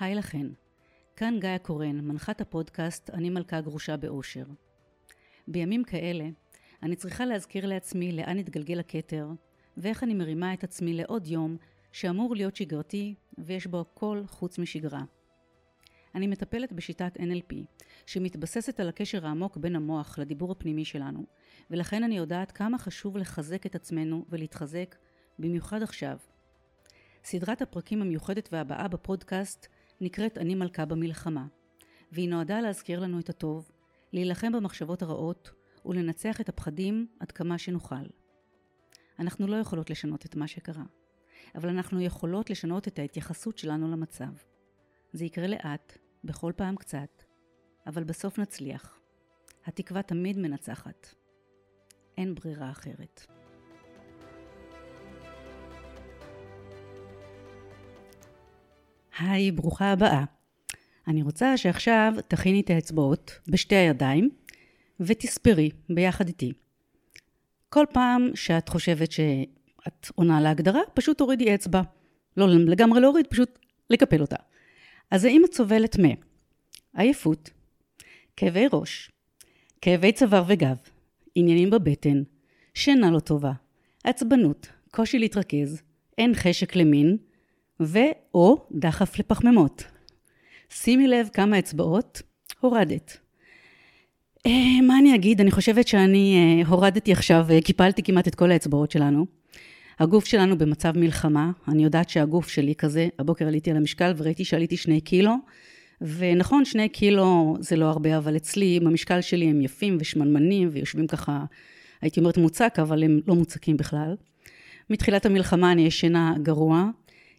היי לכן, כאן גיא קורן, מנחת הפודקאסט "אני מלכה גרושה באושר". בימים כאלה, אני צריכה להזכיר לעצמי לאן התגלגל הכתר, ואיך אני מרימה את עצמי לעוד יום שאמור להיות שגרתי ויש בו הכל חוץ משגרה. אני מטפלת בשיטת NLP, שמתבססת על הקשר העמוק בין המוח לדיבור הפנימי שלנו, ולכן אני יודעת כמה חשוב לחזק את עצמנו ולהתחזק, במיוחד עכשיו. סדרת הפרקים המיוחדת והבאה בפודקאסט נקראת אני מלכה במלחמה, והיא נועדה להזכיר לנו את הטוב, להילחם במחשבות הרעות ולנצח את הפחדים עד כמה שנוכל. אנחנו לא יכולות לשנות את מה שקרה, אבל אנחנו יכולות לשנות את ההתייחסות שלנו למצב. זה יקרה לאט, בכל פעם קצת, אבל בסוף נצליח. התקווה תמיד מנצחת. אין ברירה אחרת. היי, ברוכה הבאה. אני רוצה שעכשיו תכיני את האצבעות בשתי הידיים ותספרי ביחד איתי. כל פעם שאת חושבת שאת עונה להגדרה, פשוט תורידי אצבע. לא לגמרי להוריד, פשוט לקפל אותה. אז האם את סובלת מעייפות, כאבי ראש, כאבי צוואר וגב, עניינים בבטן, שינה לא טובה, עצבנות, קושי להתרכז, אין חשק למין, ו/או דחף לפחמימות. שימי לב כמה אצבעות הורדת. אה, מה אני אגיד? אני חושבת שאני אה, הורדתי עכשיו, אה, קיפלתי כמעט את כל האצבעות שלנו. הגוף שלנו במצב מלחמה, אני יודעת שהגוף שלי כזה, הבוקר עליתי על המשקל וראיתי שעליתי שני קילו, ונכון, שני קילו זה לא הרבה, אבל אצלי, במשקל שלי הם יפים ושמנמנים ויושבים ככה, הייתי אומרת מוצק, אבל הם לא מוצקים בכלל. מתחילת המלחמה אני ישנה גרוע,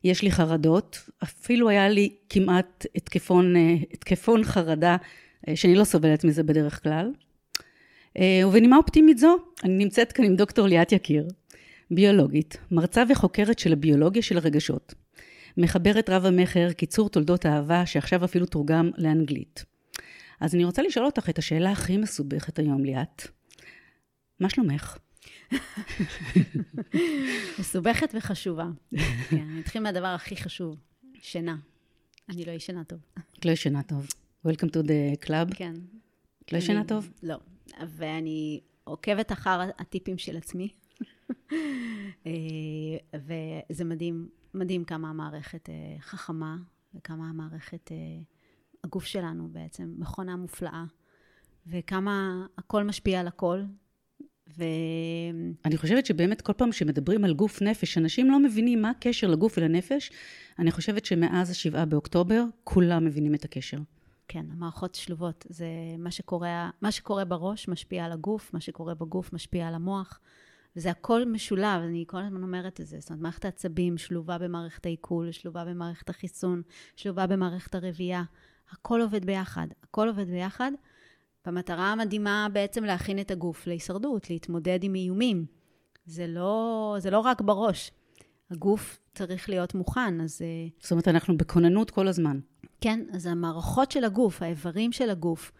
יש לי חרדות, אפילו היה לי כמעט התקפון, התקפון חרדה, שאני לא סובלת מזה בדרך כלל. ובנימה אופטימית זו, אני נמצאת כאן עם דוקטור ליאת יקיר, ביולוגית, מרצה וחוקרת של הביולוגיה של הרגשות. מחברת רב המכר קיצור תולדות אהבה, שעכשיו אפילו תורגם לאנגלית. אז אני רוצה לשאול אותך את השאלה הכי מסובכת היום, ליאת. מה שלומך? מסובכת וחשובה. כן, נתחיל מהדבר הכי חשוב, שינה. אני לא ישנה טוב. את לא ישנה טוב. Welcome to the club. כן. את לא ישנה טוב? לא. ואני עוקבת אחר הטיפים של עצמי. אה, וזה מדהים, מדהים כמה המערכת אה, חכמה, וכמה המערכת, אה, הגוף שלנו בעצם, מכונה מופלאה, וכמה הכל משפיע על הכל. ו... אני חושבת שבאמת כל פעם שמדברים על גוף נפש, אנשים לא מבינים מה הקשר לגוף ולנפש. אני חושבת שמאז השבעה באוקטובר, כולם מבינים את הקשר. כן, המערכות שלובות. זה מה שקורה, מה שקורה בראש משפיע על הגוף, מה שקורה בגוף משפיע על המוח. וזה הכל משולב, אני כל הזמן אומרת את זה. זאת אומרת, מערכת העצבים שלובה במערכת העיכול, שלובה במערכת החיסון, שלובה במערכת הרבייה. הכל עובד ביחד. הכל עובד ביחד, במטרה המדהימה בעצם להכין את הגוף להישרדות, להתמודד עם איומים. זה לא, זה לא רק בראש. הגוף צריך להיות מוכן, אז... אה, זאת אומרת, אנחנו בכוננות כל הזמן. כן, אז המערכות של הגוף, האיברים של הגוף,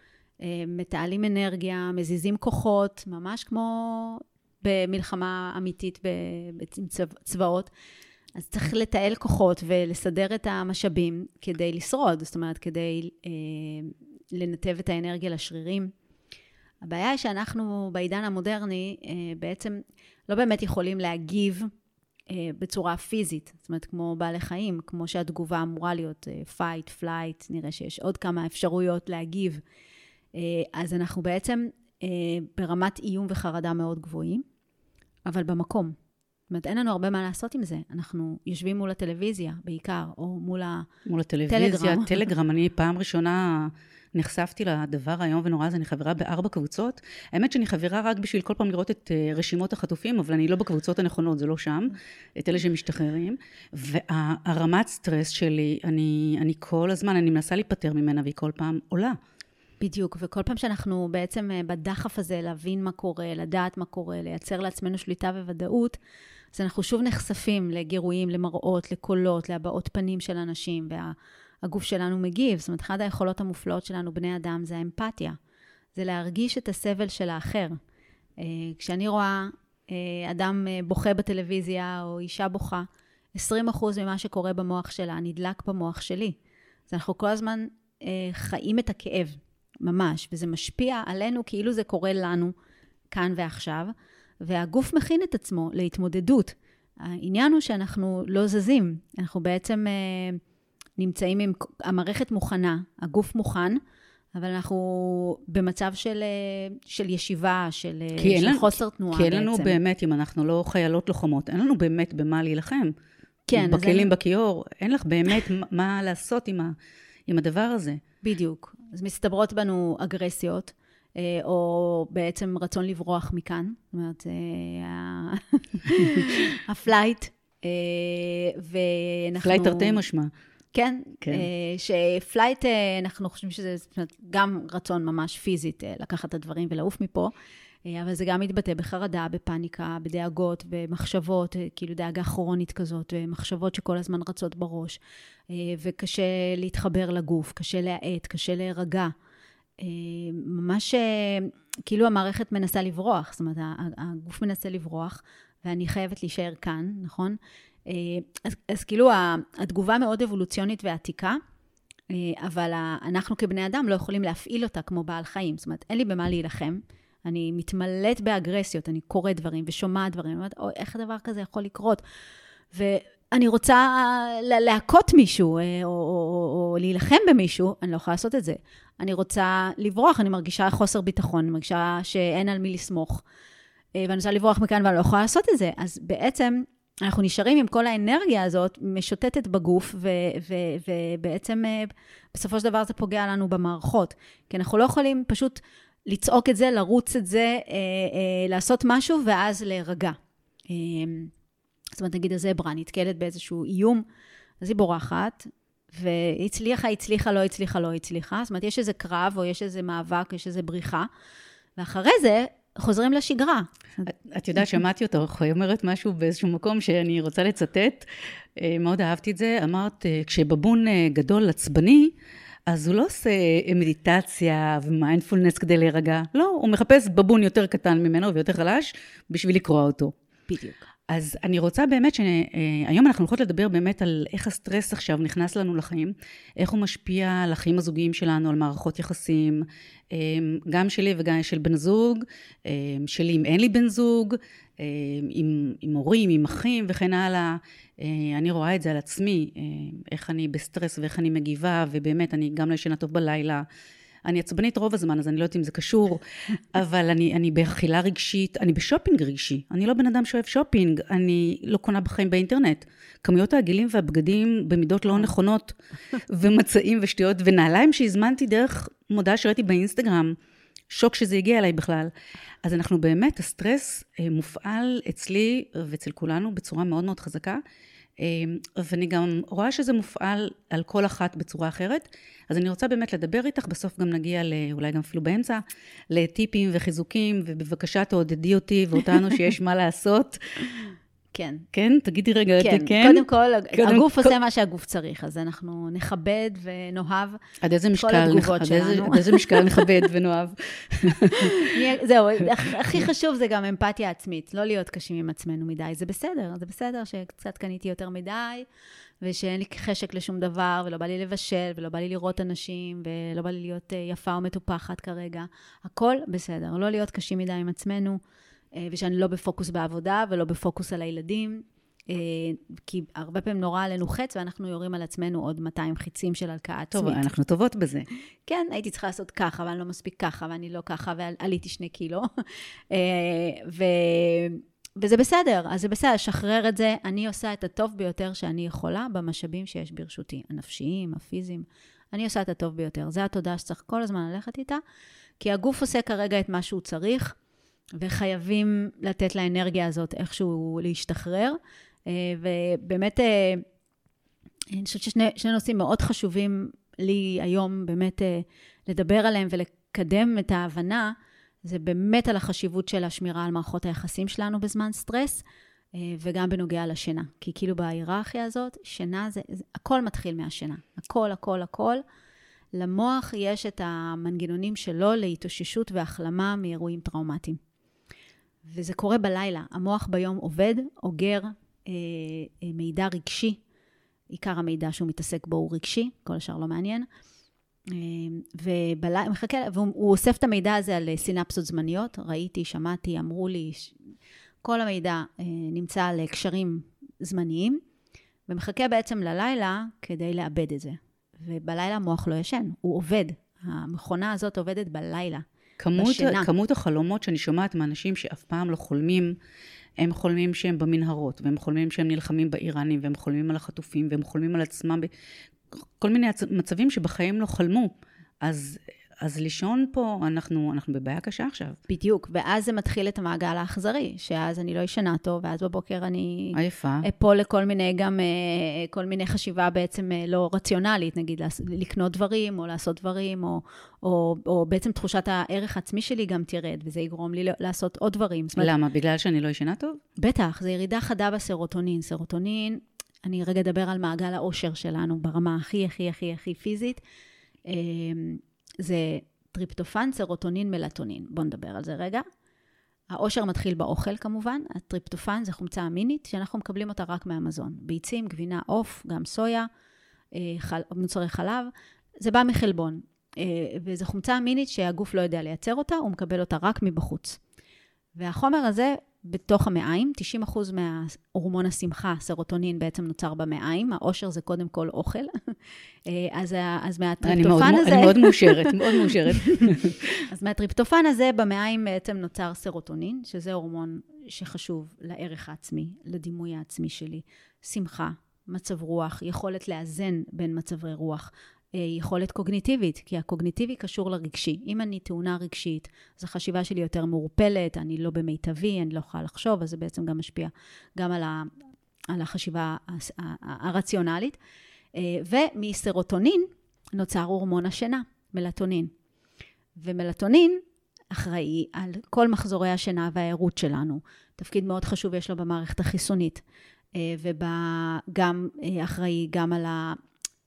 אה, מתעלים אנרגיה, מזיזים כוחות, ממש כמו במלחמה אמיתית עם צבאות. אז צריך לתעל כוחות ולסדר את המשאבים כדי לשרוד, זאת אומרת, כדי אה, לנתב את האנרגיה לשרירים. הבעיה היא שאנחנו בעידן המודרני אה, בעצם לא באמת יכולים להגיב אה, בצורה פיזית, זאת אומרת, כמו בעלי חיים, כמו שהתגובה אמורה להיות אה, fight, flight, נראה שיש עוד כמה אפשרויות להגיב. אז אנחנו בעצם ברמת איום וחרדה מאוד גבוהים. אבל במקום. אומרת, אין לנו הרבה מה לעשות עם זה. אנחנו יושבים מול הטלוויזיה בעיקר, או מול הטלגרם. מול הטלוויזיה, טלגרם. אני פעם ראשונה נחשפתי לדבר היום ונורא הזה, אני חברה בארבע קבוצות. האמת שאני חברה רק בשביל כל פעם לראות את אה, רשימות החטופים, אבל אני לא בקבוצות הנכונות, זה לא שם, את אלה שמשתחררים. והרמת סטרס שלי, אני, אני כל הזמן, אני מנסה להיפטר ממנה והיא כל פעם עולה. בדיוק, וכל פעם שאנחנו בעצם אה, בדחף הזה להבין מה קורה, לדעת מה קורה, לייצר לעצמנו שליטה וודאות, אז אנחנו שוב נחשפים לגירויים, למראות, לקולות, להבעות פנים של אנשים, והגוף שלנו מגיב. זאת אומרת, אחת היכולות המופלאות שלנו, בני אדם, זה האמפתיה. זה להרגיש את הסבל של האחר. אה, כשאני רואה אה, אדם בוכה בטלוויזיה, או אישה בוכה, 20% ממה שקורה במוח שלה נדלק במוח שלי. אז אנחנו כל הזמן אה, חיים את הכאב, ממש, וזה משפיע עלינו כאילו זה קורה לנו כאן ועכשיו, והגוף מכין את עצמו להתמודדות. העניין הוא שאנחנו לא זזים, אנחנו בעצם אה, נמצאים עם, המערכת מוכנה, הגוף מוכן, אבל אנחנו במצב של, אה, של ישיבה, של, אה, של לנו, חוסר תנועה בעצם. כי אין לנו באמת, אם אנחנו לא חיילות לוחמות, אין לנו באמת במה להילחם. כן. בכלים אני... בכיור, אין לך באמת מה לעשות עם, ה, עם הדבר הזה. בדיוק. אז מצטברות בנו אגרסיות. אה, או בעצם רצון לברוח מכאן, זאת אומרת, ה flight, ואנחנו... flight תרתי משמע. כן, כן. ש flight, אנחנו חושבים שזה גם רצון ממש פיזית לקחת את הדברים ולעוף מפה, אבל זה גם מתבטא בחרדה, בפאניקה, בדאגות, במחשבות, כאילו דאגה כרונית כזאת, ומחשבות שכל הזמן רצות בראש, וקשה להתחבר לגוף, קשה להאט, קשה להירגע. ממש כאילו המערכת מנסה לברוח, זאת אומרת, הגוף מנסה לברוח, ואני חייבת להישאר כאן, נכון? אה, אז, אז כאילו התגובה מאוד אבולוציונית ועתיקה, אה, אבל אנחנו כבני אדם לא יכולים להפעיל אותה כמו בעל חיים. זאת אומרת, אין לי במה להילחם. אני מתמלאת באגרסיות, אני קוראת דברים ושומעת דברים, אני אומרת, איך הדבר כזה יכול לקרות? ואני רוצה להכות מישהו, אה, או, או, או, או להילחם במישהו, אני לא יכולה לעשות את זה. אני רוצה לברוח, אני מרגישה חוסר ביטחון, אני מרגישה שאין על מי לסמוך. ואני רוצה לברוח מכאן ואני לא יכולה לעשות את זה. אז בעצם אנחנו נשארים עם כל האנרגיה הזאת משוטטת בגוף, ו- ו- ובעצם אה, בסופו של דבר זה פוגע לנו במערכות. כי אנחנו לא יכולים פשוט לצעוק את זה, לרוץ את זה, אה, אה, לעשות משהו ואז להירגע. אה, זאת אומרת, נגיד הזברה נתקלת באיזשהו איום, אז היא בורחת, והצליחה, הצליחה, לא הצליחה, לא הצליחה. זאת אומרת, יש איזה קרב, או יש איזה מאבק, יש איזה בריחה, ואחרי זה חוזרים לשגרה. את, את יודעת, שמעתי אותך אומרת משהו באיזשהו מקום שאני רוצה לצטט, אה, מאוד אהבתי את זה, אמרת, אה, כשבבון אה, גדול עצבני, אז הוא לא עושה מדיטציה ומיינדפולנס כדי להירגע, לא, הוא מחפש בבון יותר קטן ממנו ויותר חלש בשביל לקרוע אותו. בדיוק. אז אני רוצה באמת שהיום אנחנו הולכות לדבר באמת על איך הסטרס עכשיו נכנס לנו לחיים, איך הוא משפיע על החיים הזוגיים שלנו, על מערכות יחסים, אמ, גם שלי וגם של בן זוג, אמ, שלי אם אין לי בן זוג, עם, עם הורים, עם אחים וכן הלאה. אה, אני רואה את זה על עצמי, איך אני בסטרס ואיך אני מגיבה, ובאמת, אני גם לא ישנה טוב בלילה. אני עצבנית רוב הזמן, אז אני לא יודעת אם זה קשור, אבל אני, אני באכילה רגשית, אני בשופינג רגשי. אני לא בן אדם שאוהב שופינג, אני לא קונה בחיים באינטרנט. כמויות העגילים והבגדים במידות לא נכונות, ומצעים ושטויות, ונעליים שהזמנתי דרך מודעה שראיתי באינסטגרם. שוק שזה הגיע אליי בכלל. אז אנחנו באמת, הסטרס אה, מופעל אצלי ואצל כולנו בצורה מאוד מאוד חזקה. אמ, ואני גם רואה שזה מופעל על כל אחת בצורה אחרת. אז אני רוצה באמת לדבר איתך, בסוף גם נגיע, אולי גם אפילו באמצע, לטיפים וחיזוקים, ובבקשה תעודדי אותי ואותנו שיש מה לעשות. כן. כן? תגידי רגע, כן. כן? קודם כל, קודם, הגוף כל... עושה מה שהגוף צריך, אז אנחנו נכבד ונאהב עד איזה משקל, כל התגובות עד שלנו. איזה, עד איזה משקל נכבד ונאהב. זהו, הכי חשוב זה גם אמפתיה עצמית, לא להיות קשים עם עצמנו מדי. זה בסדר, זה בסדר שקצת קניתי יותר מדי, ושאין לי חשק לשום דבר, ולא בא לי לבשל, ולא בא לי לראות אנשים, ולא בא לי להיות אה, יפה או מטופחת כרגע. הכל בסדר, לא להיות קשים מדי עם עצמנו. אה, ושאני לא בפוקוס בעבודה ולא בפוקוס על הילדים, אה, כי הרבה פעמים נורא עלינו חץ ואנחנו יורים על עצמנו עוד 200 חיצים של הלקאה עצמית. טוב, אנחנו טובות בזה. כן, הייתי צריכה לעשות ככה, ואני לא מספיק ככה, ואני לא ככה, ועליתי שני קילו. אה, ו... וזה בסדר, אז זה בסדר, שחרר את זה. אני עושה את הטוב ביותר שאני יכולה במשאבים שיש ברשותי, הנפשיים, הפיזיים. אני עושה את הטוב ביותר. זו התודה שצריך כל הזמן ללכת איתה, כי הגוף עושה כרגע את מה שהוא צריך. וחייבים לתת לאנרגיה הזאת איכשהו להשתחרר. אה, ובאמת, אה, אני חושבת ששני נושאים מאוד חשובים לי היום באמת אה, לדבר עליהם ולקדם את ההבנה, זה באמת על החשיבות של השמירה על מערכות היחסים שלנו בזמן סטרס, וגם בנוגע לשינה. כי כאילו בהיררכיה הזאת, שינה זה, זה הכל מתחיל מהשינה. הכל, הכל, הכל. למוח יש את המנגנונים שלו להתאוששות והחלמה מאירועים טראומטיים. וזה קורה בלילה. המוח ביום עובד, אוגר אה, אה, מידע רגשי, עיקר המידע שהוא מתעסק בו הוא רגשי, כל השאר לא מעניין. ומחכה, והוא אוסף את המידע הזה על סינפסות זמניות, ראיתי, שמעתי, אמרו לי, כל המידע נמצא על קשרים זמניים, ומחכה בעצם ללילה כדי לאבד את זה. ובלילה המוח לא ישן, הוא עובד. המכונה הזאת עובדת בלילה, כמות, בשינה. כמות החלומות שאני שומעת מאנשים שאף פעם לא חולמים, הם חולמים שהם במנהרות, והם חולמים שהם נלחמים באיראנים, והם חולמים על החטופים, והם חולמים על עצמם, כל מיני מצבים שבחיים לא חלמו. אז אז לישון פה, אנחנו, אנחנו בבעיה קשה עכשיו. בדיוק, ואז זה מתחיל את המעגל האכזרי, שאז אני לא ישנה טוב, ואז בבוקר אני... עייפה. אפול לכל מיני, גם אה, כל מיני חשיבה בעצם אה, לא רציונלית, נגיד לקנות דברים, או לעשות דברים, או, או, או בעצם תחושת הערך העצמי שלי גם תרד, וזה יגרום לי לעשות עוד דברים. אומרת, למה? בגלל שאני לא ישנה טוב? בטח, זו ירידה חדה בסרוטונין. סרוטונין, אני רגע אדבר על מעגל האושר שלנו ברמה הכי, הכי, הכי, הכי פיזית. זה טריפטופן, סרוטונין, מלטונין. בואו נדבר על זה רגע. האושר מתחיל באוכל כמובן, הטריפטופן זה חומצה אמינית שאנחנו מקבלים אותה רק מהמזון. ביצים, גבינה, עוף, גם סויה, אה, חל... מוצרי חלב, זה בא מחלבון. אה, וזו חומצה אמינית שהגוף לא יודע לייצר אותה, הוא מקבל אותה רק מבחוץ. והחומר הזה בתוך המעיים, 90% מההורמון השמחה, סרוטונין, בעצם נוצר במעיים, האושר זה קודם כל אוכל. אה, אז, אז מהטריפטופן הזה... אני מאוד מאושרת, מאוד מאושרת. אז מהטריפטופן הזה במעיים בעצם נוצר סרוטונין, שזה הורמון שחשוב לערך העצמי, לדימוי העצמי שלי. שמחה, מצב רוח, יכולת לאזן בין מצבי רוח, יכולת קוגניטיבית, כי הקוגניטיבי קשור לרגשי. אם אני טעונה רגשית, אז החשיבה שלי יותר מעורפלת, אני לא במיטבי, אני לא יכולה לחשוב, אז זה בעצם גם משפיע גם על, ה, על החשיבה הרציונלית. אה, ומסרוטונין נוצר הורמון השינה, מלטונין. ומלטונין אחראי על כל מחזורי השינה והערות שלנו. תפקיד מאוד חשוב יש לו במערכת החיסונית, אה, וגם אחראי גם על ה...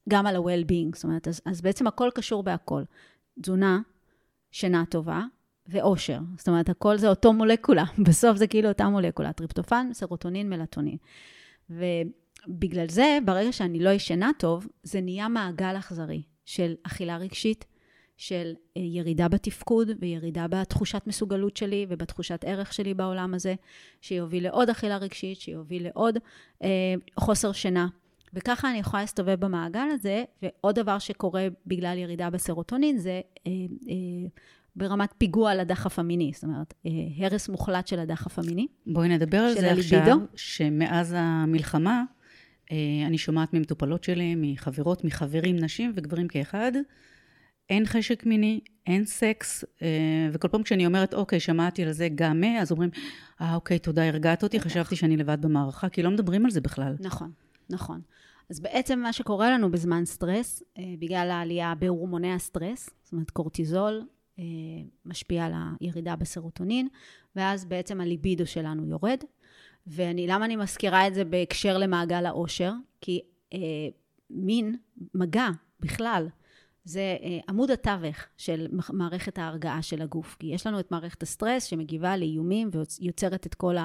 גם על ה-well-being, זאת אומרת, אז, אז בעצם הכל קשור בהכל. תזונה, שינה טובה ואושר. זאת אומרת, הכל זה אותו מולקולה. בסוף זה כאילו אותה מולקולה, טריפטופן, סרוטונין, מלטונין. ובגלל זה, ברגע שאני לא ישנה טוב, זה נהיה מעגל אכזרי של אכילה רגשית, של אה, ירידה בתפקוד וירידה בתחושת מסוגלות שלי ובתחושת ערך שלי בעולם הזה, שיוביל לעוד אכילה רגשית, שיוביל לעוד אה, חוסר שינה. וככה אני יכולה להסתובב במעגל הזה, ועוד דבר שקורה בגלל ירידה בסרוטונין זה אה, אה, ברמת פיגוע על הדחף המיני, זאת אומרת, אה, הרס מוחלט של הדחף המיני. בואי נדבר על זה הליבידו. עכשיו, שמאז המלחמה, אה, אני שומעת ממטופלות שלי, מחברות, מחברים, נשים וגברים כאחד, אין חשק מיני, אין סקס, אה, וכל פעם כשאני אומרת, אוקיי, שמעתי על זה גם מה, אז אומרים, אה, אוקיי, תודה, הרגעת אותי, חשבתי שאני לבד במערכה, כי לא מדברים על זה בכלל. נכון, נכון. אז בעצם מה שקורה לנו בזמן סטרס, אה, בגלל העלייה בהורמוני הסטרס, זאת אומרת קורטיזול, אה, משפיע על הירידה בסרוטונין, ואז בעצם הליבידו שלנו יורד. ולמה אני מזכירה את זה בהקשר למעגל האושר? כי אה, מין, מגע בכלל, זה אה, עמוד התווך של מערכת ההרגעה של הגוף. כי יש לנו את מערכת הסטרס שמגיבה לאיומים ויוצרת את כל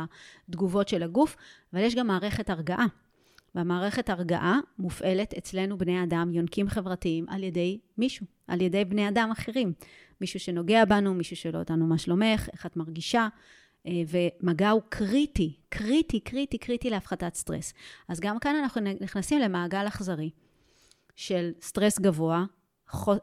התגובות של הגוף, אבל יש גם מערכת הרגעה. והמערכת הרגעה מופעלת אצלנו בני אדם, יונקים חברתיים, על ידי מישהו, על ידי בני אדם אחרים. מישהו שנוגע בנו, מישהו שואל אותנו מה שלומך, איך את מרגישה, אה, ומגע הוא קריטי, קריטי, קריטי, קריטי להפחתת סטרס. אז גם כאן אנחנו נכנסים למעגל אכזרי של סטרס גבוה,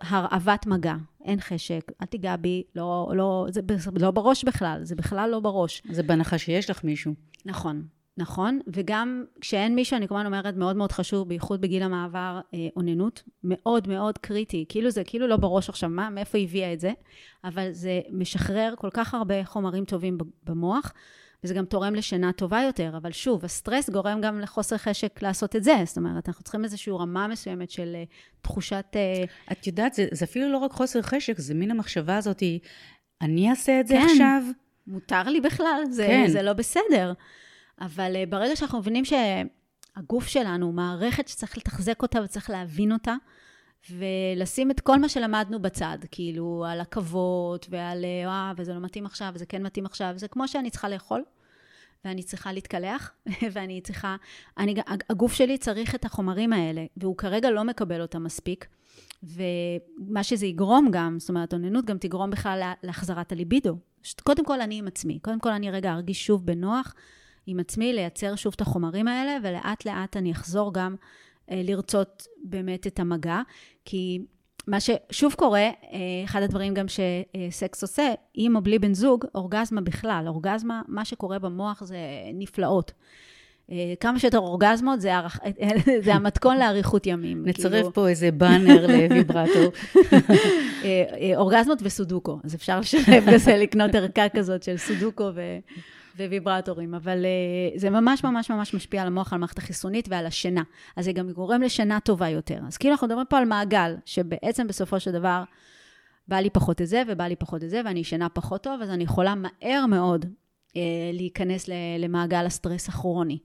הרעבת מגע, אין חשק, אל תיגע בי, לא, לא, זה לא בראש בכלל, זה בכלל לא בראש. זה בהנחה שיש לך מישהו. נכון, נכון, וגם כשאין מישהו, אני כמובן אומרת, מאוד מאוד חשוב, בייחוד בגיל המעבר, אה, אוננות, מאוד מאוד קריטי. כאילו זה כאילו לא בראש עכשיו, מה, מאיפה הביאה את זה? אבל זה משחרר כל כך הרבה חומרים טובים במוח, וזה גם תורם לשינה טובה יותר. אבל שוב, הסטרס גורם גם לחוסר חשק לעשות את זה. זאת אומרת, אנחנו צריכים איזושהי רמה מסוימת של אה, תחושת... אה... את יודעת, זה, זה אפילו לא רק חוסר חשק, זה מין המחשבה הזאת, אני אעשה את זה כן. עכשיו. מותר לי בכלל, זה, כן. זה לא בסדר. אבל אה, ברגע שאנחנו מבינים שהגוף שלנו הוא מערכת שצריך לתחזק אותה וצריך להבין אותה, ולשים את כל מה שלמדנו בצד, כאילו, על עכבות ועל, אה, וזה לא מתאים עכשיו, וזה כן מתאים עכשיו, זה כמו שאני צריכה לאכול, ואני צריכה להתקלח, ואני צריכה... אני, הגוף שלי צריך את החומרים האלה, והוא כרגע לא מקבל אותם מספיק. ומה שזה יגרום גם, זאת אומרת, אוננות גם תגרום בכלל להחזרת הליבידו. קודם כל, אני עם עצמי. קודם כל, אני רגע ארגיש שוב בנוח עם עצמי, לייצר שוב את החומרים האלה, ולאט לאט אני אחזור גם אה, לרצות באמת את המגע. כי מה ששוב קורה, אה, אחד הדברים גם שסקס עושה, עם או בלי בן זוג, אורגזמה בכלל. אורגזמה, מה שקורה במוח זה נפלאות. אה, כמה שיותר אורגזמות, זה, ערכ... זה המתכון לאריכות ימים. נצרף כאילו... פה איזה באנר לוויברטור. אורגזמות וסודוקו, אז אפשר לשלב בזה, לקנות ערכה כזאת של סודוקו ו... וויברטורים, אבל uh, זה ממש ממש ממש משפיע על המוח, על המערכת החיסונית ועל השינה. אז זה גם גורם לשינה טובה יותר. אז כאילו אנחנו מדברים פה על מעגל, שבעצם בסופו של דבר, בא לי פחות את זה ובא לי פחות את זה, ואני ישנה פחות טוב, אז אני יכולה מהר מאוד uh, להיכנס למעגל הסטרס הכרוני.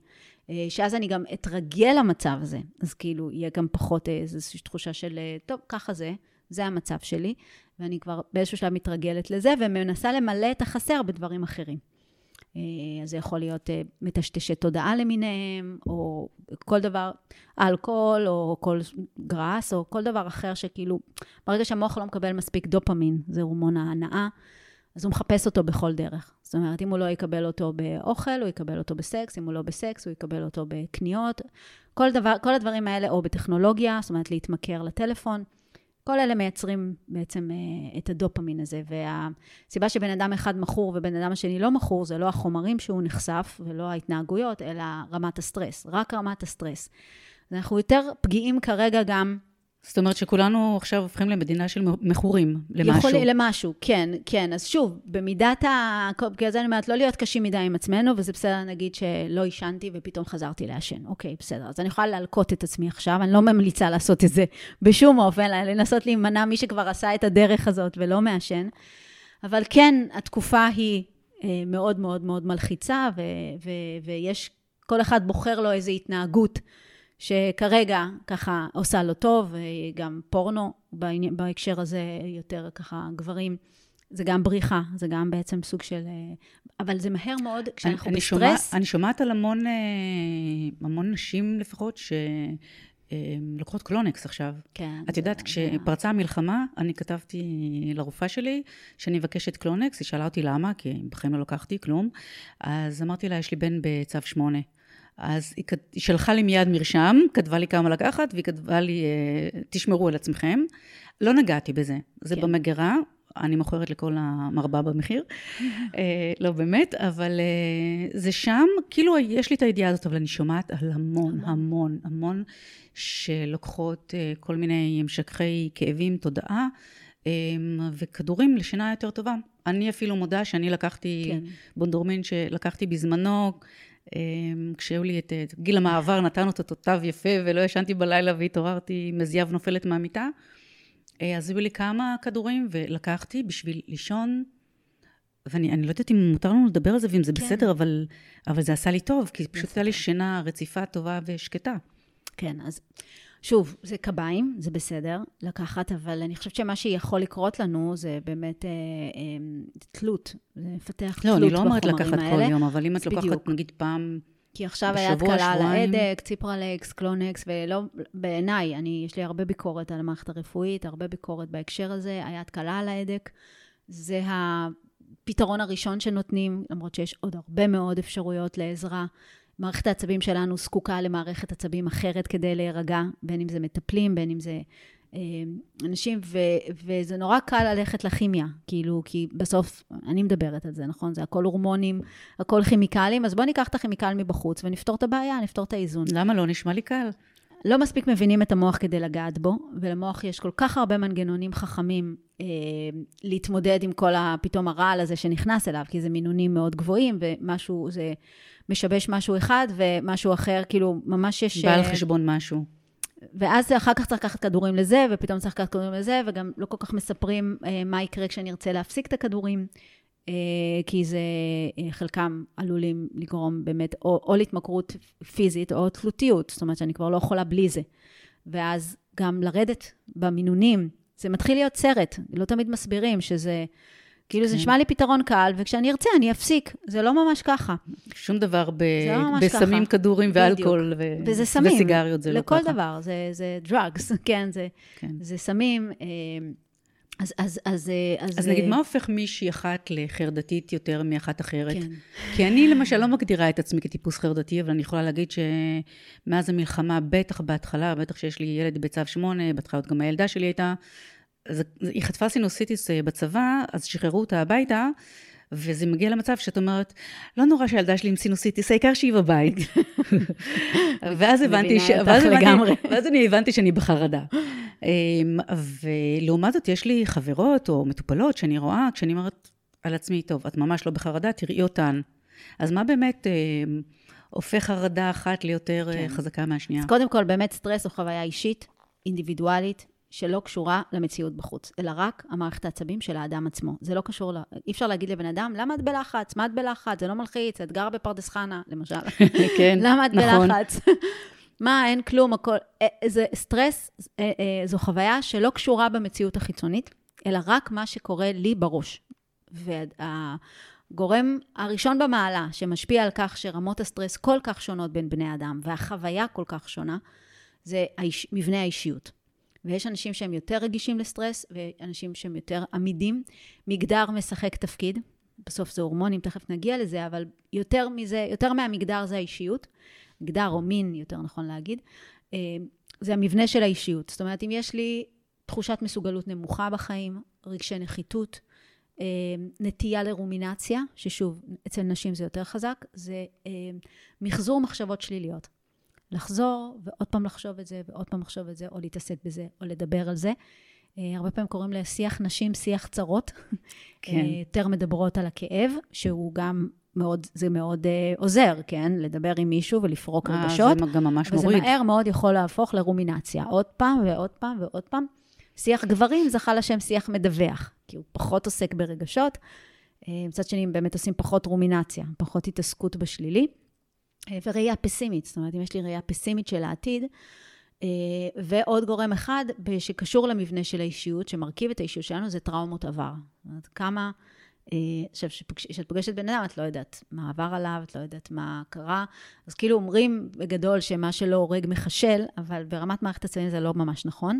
Uh, שאז אני גם אתרגל למצב הזה. אז כאילו, יהיה גם פחות איזושהי תחושה של, טוב, ככה זה, זה המצב שלי, ואני כבר באיזשהו שלב מתרגלת לזה, ומנסה למלא את החסר בדברים אחרים. אז אה, זה יכול להיות אה, מטשטשי תודעה למיניהם, או כל דבר, אלכוהול, או כל גראס, או כל דבר אחר שכאילו, ברגע שהמוח לא מקבל מספיק דופמין, זה הורמון ההנאה, אז הוא מחפש אותו בכל דרך. זאת אומרת, אם הוא לא יקבל אותו באוכל, הוא יקבל אותו בסקס, אם הוא לא בסקס, הוא יקבל אותו בקניות. כל, דבר, כל הדברים האלה, או בטכנולוגיה, זאת אומרת, להתמכר לטלפון. כל אלה מייצרים בעצם אה, את הדופמין הזה, והסיבה שבן אדם אחד מכור ובן אדם השני לא מכור, זה לא החומרים שהוא נחשף ולא ההתנהגויות, אלא רמת הסטרס, רק רמת הסטרס. אנחנו יותר פגיעים כרגע גם זאת אומרת שכולנו עכשיו הופכים למדינה של מכורים למשהו. יכול, למשהו, כן, כן. אז שוב, במידת ה... בגלל זה אני אומרת, לא להיות קשים מדי עם עצמנו, וזה בסדר, נגיד שלא עישנתי ופתאום חזרתי לעשן. אוקיי, בסדר. אז אני יכולה להלקות את עצמי עכשיו, אני לא ממליצה לעשות את זה בשום אופן, לנסות להימנע מי שכבר עשה את הדרך הזאת ולא מעשן. אבל כן, התקופה היא אה, מאוד מאוד מאוד מלחיצה, ו- ו- ויש, כל אחד בוחר לו איזו התנהגות. שכרגע ככה עושה לו טוב, גם פורנו בהקשר הזה יותר ככה גברים. זה גם בריחה, זה גם בעצם סוג של... אבל זה מהר מאוד, כשאנחנו אני, בסטרס... אני, שומע, אני שומעת על המון, אה, המון נשים לפחות, ש... לוקחות קלונקס עכשיו. כן. את יודעת, כשפרצה המלחמה, אני כתבתי לרופאה שלי שאני מבקשת קלונקס, היא שאלה אותי למה, כי בחיים לא לקחתי כלום. אז אמרתי לה, יש לי בן בצו שמונה. אז היא, היא שלחה לי מיד מרשם, כתבה לי כמה לקחת, והיא כתבה לי, אה, תשמרו על עצמכם. לא נגעתי בזה. זה כן. במגירה, אני מוכרת לכל המרבה במחיר. אה, לא באמת, אבל אה, זה שם, כאילו יש לי את הידיעה הזאת, אבל אני שומעת על המון, המון, המון שלוקחות כל מיני המשכי כאבים, תודעה. וכדורים לשינה יותר טובה. אני אפילו מודה שאני לקחתי כן. בונדורמין שלקחתי בזמנו, אמ, כשהיו לי את גיל המעבר, נתנו את אותותיו יפה ולא ישנתי בלילה והתעוררתי עם מזיאב נופלת מהמיטה. אה, אז היו לי כמה כדורים ולקחתי בשביל לישון, ואני לא יודעת אם מותר לנו לדבר על זה ואם זה כן. בסדר, אבל, אבל זה עשה לי טוב, כי פשוט הייתה לי שינה רציפה, טובה ושקטה. כן, אז שוב, זה קביים, זה בסדר לקחת, אבל אני חושבת שמה שיכול לקרות לנו זה באמת אה, אה, תלות, זה לפתח תלות בחומרים האלה. לא, אני לא אומרת לקחת כל יום, אבל אם את לוקחת בדיוק. נגיד פעם כי עכשיו היד קלה על ההדק, ציפרלקס, קלונקס, ולא, בעיניי, אני, יש לי הרבה ביקורת על המערכת הרפואית, הרבה ביקורת בהקשר הזה, היד קלה על ההדק. זה הפתרון הראשון שנותנים, למרות שיש עוד הרבה מאוד אפשרויות לעזרה. מערכת העצבים שלנו זקוקה למערכת עצבים אחרת כדי להירגע, בין אם זה מטפלים, בין אם זה אה, אנשים, ו, וזה נורא קל ללכת לכימיה, כאילו, כי בסוף, אני מדברת על זה, נכון? זה הכל הורמונים, הכל כימיקלים, אז בואו ניקח את הכימיקל מבחוץ ונפתור את הבעיה, נפתור את האיזון. למה לא? נשמע לי קל. לא מספיק מבינים את המוח כדי לגעת בו, ולמוח יש כל כך הרבה מנגנונים חכמים אה, להתמודד עם כל הפתאום הרעל הזה שנכנס אליו, כי זה מינונים מאוד גבוהים, ומשהו, זה משבש משהו אחד, ומשהו אחר, כאילו, ממש יש... בא על אה, חשבון משהו. ואז אחר כך צריך לקחת כדורים לזה, ופתאום צריך לקחת כדורים לזה, וגם לא כל כך מספרים אה, מה יקרה כשאני ארצה להפסיק את הכדורים, כי זה, אה, חלקם עלולים לגרום באמת או, או להתמכרות פיזית או תלותיות, זאת אומרת שאני כבר לא יכולה בלי זה. ואז גם לרדת במינונים, זה מתחיל להיות סרט, לא תמיד מסבירים שזה... כאילו, זה כן. נשמע לי פתרון קל, וכשאני ארצה, אני אפסיק. זה לא ממש ככה. שום דבר ב... זה לא בסמים, ככה. כדורים. ואלכוהול ו... וזה סמים. וסיגריות, זה לא ככה. לכל דבר, זה, זה drugs, כן, זה, כן. זה סמים. אה, אז, אז, אז, אה, אז, אז אה, נגיד, מה הופך מישהי אחת לחרדתית יותר מאחת אחרת? כן. כי אני למשל לא מגדירה את עצמי כטיפוס חרדתי, אבל אני יכולה להגיד שמאז המלחמה, בטח בהתחלה, בטח שיש לי ילד בצו 8, בהתחלה עוד גם הילדה שלי הייתה, אז היא חטפה סינוסיטיס אה, בצבא, אז שחררו אותה הביתה, וזה מגיע למצב שאת אומרת, לא נורא שהילדה שלי עם סינוסיטיס, העיקר שהיא בבית. ואז הבנתי, ש... ואז, הבנתי. ואז אני הבנתי שאני בחרדה. אמ, ולעומת זאת, יש לי חברות או מטופלות שאני רואה, כשאני אומרת על עצמי, טוב, את ממש לא בחרדה, תראי אותן. אז מה באמת אמ, הופך חרדה אחת ליותר אה, כן. חזקה מהשנייה? אז קודם כל, באמת סטרס הוא חוויה אישית, אינדיבידואלית, שלא קשורה למציאות בחוץ, אלא רק המערכת העצבים של האדם עצמו. זה לא קשור, ל... אי אפשר להגיד לבן אדם, למה את בלחץ? מה את בלחץ? זה לא מלחיץ, את גרה בפרדס חנה, למשל. כן, למה את נכון. בלחץ? מה, אין כלום, הכל... אה, זה סטרס, אה, אה, זו חוויה שלא קשורה במציאות החיצונית, אלא רק מה שקורה לי בראש. והגורם הראשון במעלה שמשפיע על כך שרמות הסטרס כל כך שונות בין בני אדם, והחוויה כל כך שונה, זה האיש, מבנה האישיות. ויש אנשים שהם יותר רגישים לסטרס, ואנשים שהם יותר עמידים. מגדר משחק תפקיד, בסוף זה הורמונים, תכף נגיע לזה, אבל יותר מזה, יותר מהמגדר זה האישיות. מגדר או מין, יותר נכון להגיד. אה, זה המבנה של האישיות. זאת אומרת, אם יש לי תחושת מסוגלות נמוכה בחיים, רגשי נחיתות, אה, נטייה לרומינציה, ששוב, אצל נשים זה יותר חזק, זה אה, מחזור מחשבות שליליות. לחזור ועוד פעם לחשוב את זה, ועוד פעם לחשוב את זה, או להתעסק בזה, או לדבר על זה. הרבה פעמים קוראים לשיח נשים שיח צרות. כן. יותר מדברות על הכאב, שהוא גם מאוד, זה מאוד אה, עוזר, כן? לדבר עם מישהו ולפרוק אה, רגשות. זה גם ממש מוריד. מהר מאוד יכול להפוך לרומינציה. עוד פעם ועוד פעם ועוד פעם. שיח גברים זכה לשם שיח מדווח, כי הוא פחות עוסק ברגשות. אה, מצד שני, הם באמת עושים פחות רומינציה, פחות התעסקות בשלילי. וראייה פסימית, זאת אומרת, אם יש לי ראייה פסימית של העתיד, ועוד גורם אחד שקשור למבנה של האישיות, שמרכיב את האישיות שלנו, זה טראומות עבר. זאת אומרת, כמה... אה, עכשיו, כשאת פוגשת בן אדם, את לא יודעת מה עבר עליו, את לא יודעת מה קרה. אז כאילו אומרים בגדול שמה שלא הורג מחשל, אבל ברמת מערכת הצבעים זה לא ממש נכון.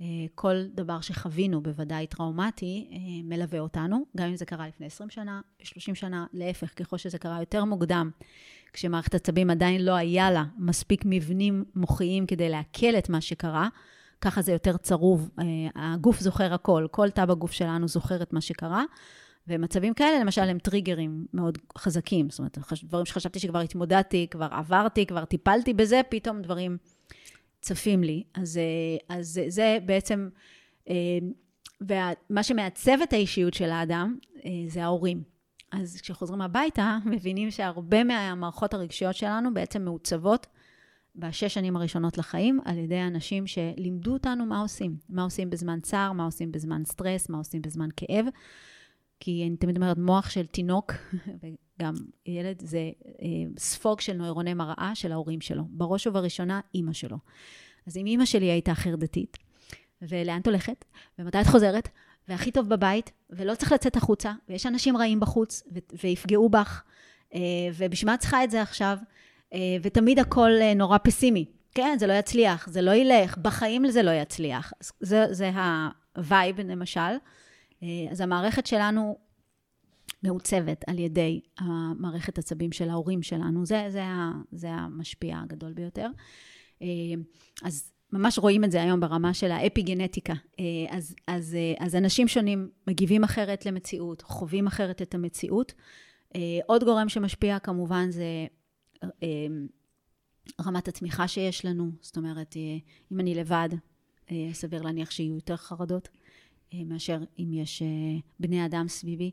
אה, כל דבר שחווינו, בוודאי טראומטי, אה, מלווה אותנו, גם אם זה קרה לפני 20 שנה, 30 שנה, להפך, ככל שזה קרה יותר מוקדם, כשמערכת עצבים עדיין לא היה לה מספיק מבנים מוחיים כדי לעכל את מה שקרה, ככה זה יותר צרוב. הגוף זוכר הכל, כל תא בגוף שלנו זוכר את מה שקרה. ומצבים כאלה, למשל, הם טריגרים מאוד חזקים. זאת אומרת, דברים שחשבתי שכבר התמודדתי, כבר עברתי, כבר טיפלתי בזה, פתאום דברים צפים לי. אז, אה, אז זה- זה בעצם, אה, ומה שמעצב את האישיות של האדם, אה, זה ההורים. אז כשחוזרים הביתה, מבינים שהרבה מהמערכות הרגשיות שלנו בעצם מעוצבות בשש שנים הראשונות לחיים, על ידי אנשים שלימדו אותנו מה עושים. מה עושים בזמן צער, מה עושים בזמן סטרס, מה עושים בזמן כאב. כי אני תמיד אומרת, מוח של תינוק, וגם ילד, זה אה, ספוג של נוירוני מראה של ההורים שלו. בראש ובראשונה, אימא שלו. אז אם אימא שלי הייתה חרדתית, ולאן את הולכת, ומתי את חוזרת, והכי טוב בבית, ולא צריך לצאת החוצה, ויש אנשים רעים בחוץ, ו- ויפגעו בך, אה, ובשביל מה את צריכה את זה עכשיו? אה, ותמיד הכל נורא פסימי. כן, זה לא יצליח, זה לא ילך, בחיים זה לא יצליח. זה, זה ה vibe, למשל. אה, אז המערכת שלנו מעוצבת על ידי המערכת עצבים של ההורים שלנו. זה, זה, זה המשפיע הגדול ביותר. אה, אז ממש רואים את זה היום ברמה של האפי-גנטיקה. אה, אז, אז, אז אנשים שונים מגיבים אחרת למציאות, חווים אחרת את המציאות. עוד גורם שמשפיע כמובן זה רמת התמיכה שיש לנו. זאת אומרת, אם אני לבד, סביר להניח שיהיו יותר חרדות מאשר אם יש אה, בני אדם סביבי.